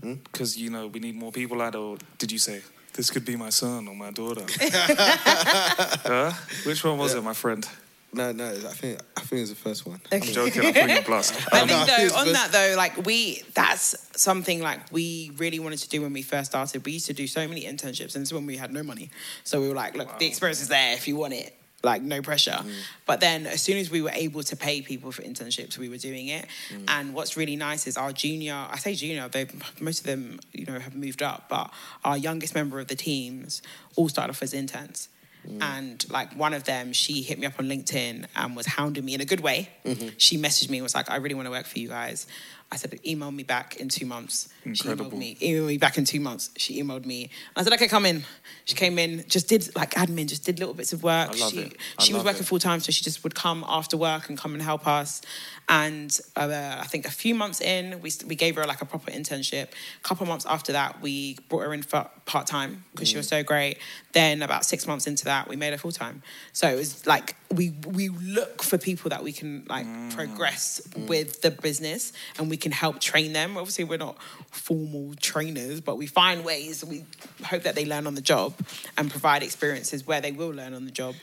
Because, you know, we need more people out, or did you say, this could be my son or my daughter? huh? Which one was it, my friend? No, no, I think I think it was the first one. I'm joking, I'm putting plus. I think though, on that though, like we, that's something like we really wanted to do when we first started. We used to do so many internships, and it's when we had no money. So we were like, look, the experience is there if you want it. Like no pressure. Mm. But then as soon as we were able to pay people for internships, we were doing it. Mm. And what's really nice is our junior, I say junior, they most of them, you know, have moved up, but our youngest member of the teams all started off as interns. Mm. And like one of them, she hit me up on LinkedIn and was hounding me in a good way. Mm-hmm. She messaged me and was like, I really want to work for you guys. I said, email me back in two months. Incredible. She emailed me, email me back in two months. She emailed me. I said, okay, come in. She came in, just did like admin, just did little bits of work. I love she it. I she was working full time, so she just would come after work and come and help us. And uh, I think a few months in, we, we gave her like a proper internship. A couple months after that, we brought her in for part time because she was mm. so great. Then about six months into that, we made her full time. So it was like we we look for people that we can like mm. progress mm. with the business and we can help train them. Obviously, we're not formal trainers, but we find ways. We hope that they learn on the job and provide experiences where they will learn on the job.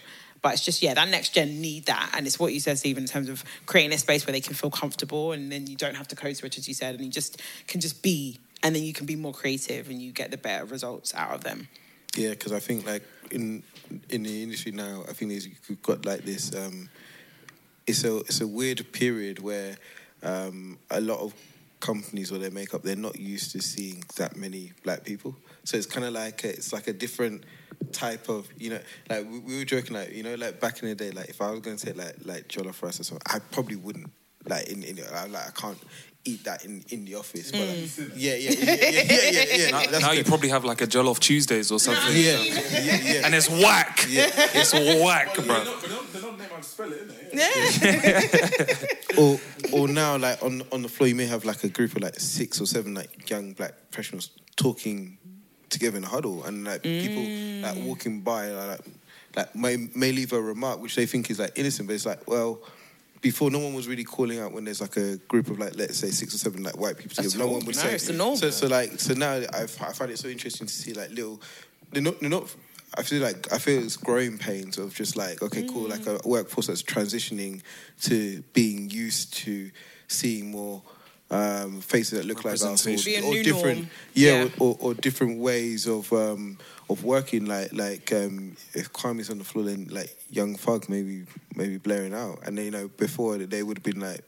But it's just yeah, that next gen need that, and it's what you said, Stephen, in terms of creating a space where they can feel comfortable, and then you don't have to code switch, as you said, and you just can just be, and then you can be more creative, and you get the better results out of them. Yeah, because I think like in in the industry now, I think you've got like this. Um, it's a it's a weird period where um, a lot of companies or their makeup they're not used to seeing that many black people. So it's kind of like a, it's like a different type of you know like we, we were joking like you know like back in the day like if I was going to say like like jollof rice or something I probably wouldn't like in, in I, like I can't eat that in, in the office but mm. like, yeah, yeah yeah yeah yeah yeah yeah, yeah, Now, that's now you good. probably have like a Jollof Tuesdays or something. Yeah, yeah, yeah. And it's whack. Yeah. It's whack, Well, bro. Or or now like on on the floor you may have like a group of like six or seven like young black professionals talking together in a huddle and like people mm. like walking by like like may may leave a remark which they think is like innocent but it's like well before no one was really calling out when there's like a group of like let's say six or seven like white people That's together no one would No, say it's the norm. so so like so now I, I find it so interesting to see like little they're not they're not I feel like I feel it's growing pains of just like okay cool like a workforce that's transitioning to being used to seeing more um, faces that look like us or, Representation. Be a or different yeah, Yeah. Or, or different ways of um, of working like like um, if Kwame's on the floor then like Young Thug maybe maybe blaring out and then, you know before they would have been like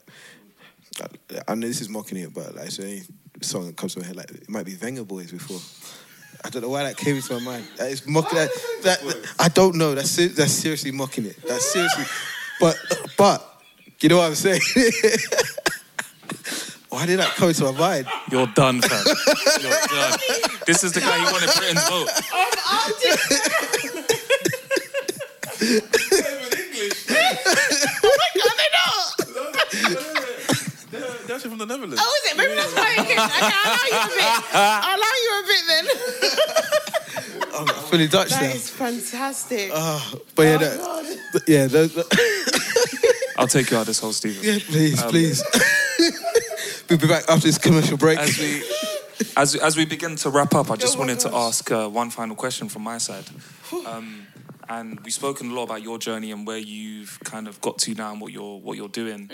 I know this is mocking it but like it's any song that comes to my head like it might be Venga Boys before I don't know why that came into my mind. That is mocking that, that, I don't know. That's that's seriously mocking it. That's seriously, but but you know what I'm saying. why did that come into my mind? You're done, fam. You're done. This is the guy who wanted Britain's vote. Oh, I did. They're, not. they're actually from the Netherlands. Oh, is it? Maybe that's why. Okay, I'll allow you a bit. I'll allow you a bit then. I'm fully Dutch That now. is fantastic. Ah, but yeah, that, yeah, that, that- I'll take you out of this whole Stephen. yeah, please, Um, please. We'll be back after this commercial break. As we as as we begin to wrap up, I just wanted to ask uh, one final question from my side. Um, and we've spoken a lot about your journey and where you've kind of got to now and what you're what you're doing.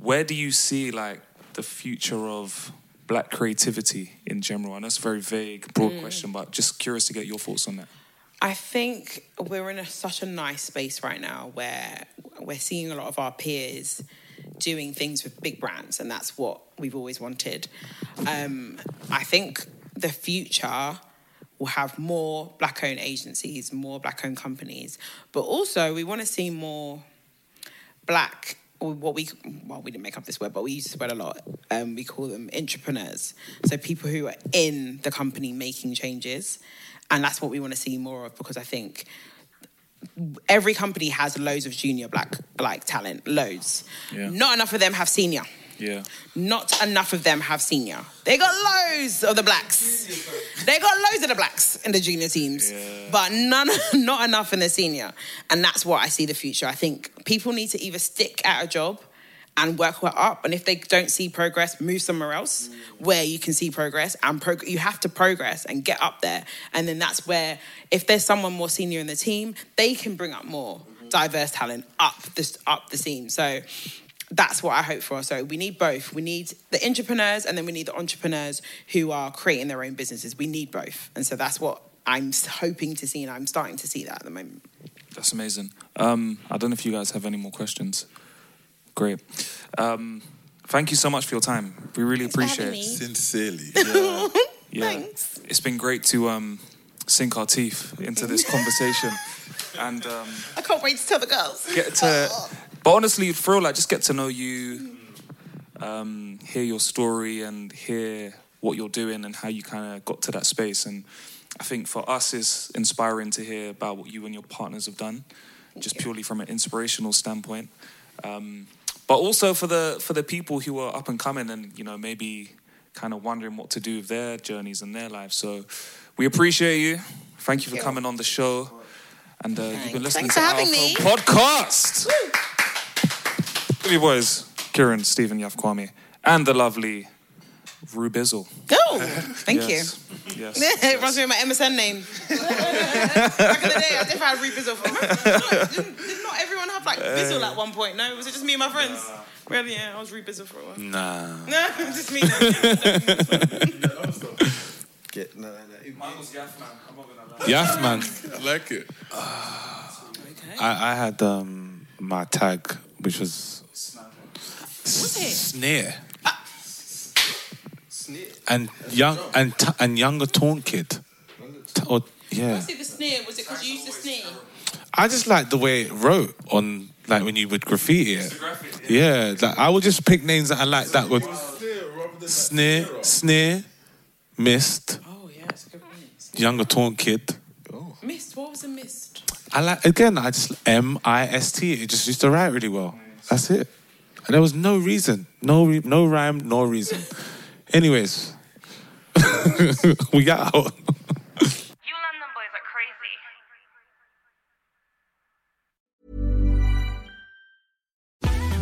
Where do you see like the future of black creativity in general? I know it's a very vague, broad Mm. question, but just curious to get your thoughts on that. I think we're in a, such a nice space right now where we're seeing a lot of our peers doing things with big brands, and that's what we've always wanted. Um, I think the future will have more black owned agencies, more black owned companies, but also we want to see more black what we well we didn't make up this word but we use this word a lot um, we call them intrapreneurs so people who are in the company making changes and that's what we want to see more of because i think every company has loads of junior black like talent loads Yeah. not enough of them have senior Yeah. not enough of them have senior. They got loads of the blacks. They got loads of the blacks in the junior teams, but none, not enough in the senior. And that's what I see the future. I think people need to either stick at a job and work way up, and if they don't see progress, move somewhere else where you can see progress. And prog- you have to progress and get up there. And then that's where, if there's someone more senior in the team, they can bring up more diverse talent up this up the scene. So that's what I hope for. So we need both. We need the intrapreneurs and then we need the entrepreneurs who are creating their own businesses. We need both. And so that's what I'm hoping to see and I'm starting to see that at the moment. That's amazing. Um, I don't know if you guys have any more questions. Great. Um, thank you so much for your time. We really appreciate it. Sincerely. Yeah. yeah. It's been great to um, sink our teeth into this conversation and um, I can't wait to tell the girls. get to. But honestly, for real, like just get to know you, um, hear your story, and hear what you're doing and how you kind of got to that space. And I think for us, it's inspiring to hear about what you and your partners have done, just purely from an inspirational standpoint. Um, but also for the for the people who are up and coming and you know maybe kind of wondering what to do with their journeys and their lives. So we appreciate you. Thank you for coming on the show. And uh, you've been listening Thanks to for having our me. podcast. Give you boys, Kieran, Stephen, Yaf Kwame, and the lovely Rubizzle. Oh, thank Yes. you. Yes. it runs me my MSN name. Back in the day, I definitely had. For did, did not everyone have like Bizzle at one point? No, was it just me and my friends? Really? Yeah, I was Rebizzle for a while. Nah. No, just me. Get, no, no, no. Yaf, man. I like it. I, I had um, my tag, which was What's it? Sneer. And young and t- and younger taunt kid. T- or, yeah. Was it the sneer? Was it because you used to sneer? I just like the way it wrote on like when you would graffiti it. Yeah, like, I would just pick names that I like that would sneer, sneer, mist, Oh yeah, it's a good point. younger taunt kid. Oh. Mist. What was a mist? I like again. I just M I S T. It just used to write really well. That's it. And there was no reason, no re- no rhyme, no reason. Anyways, we got out.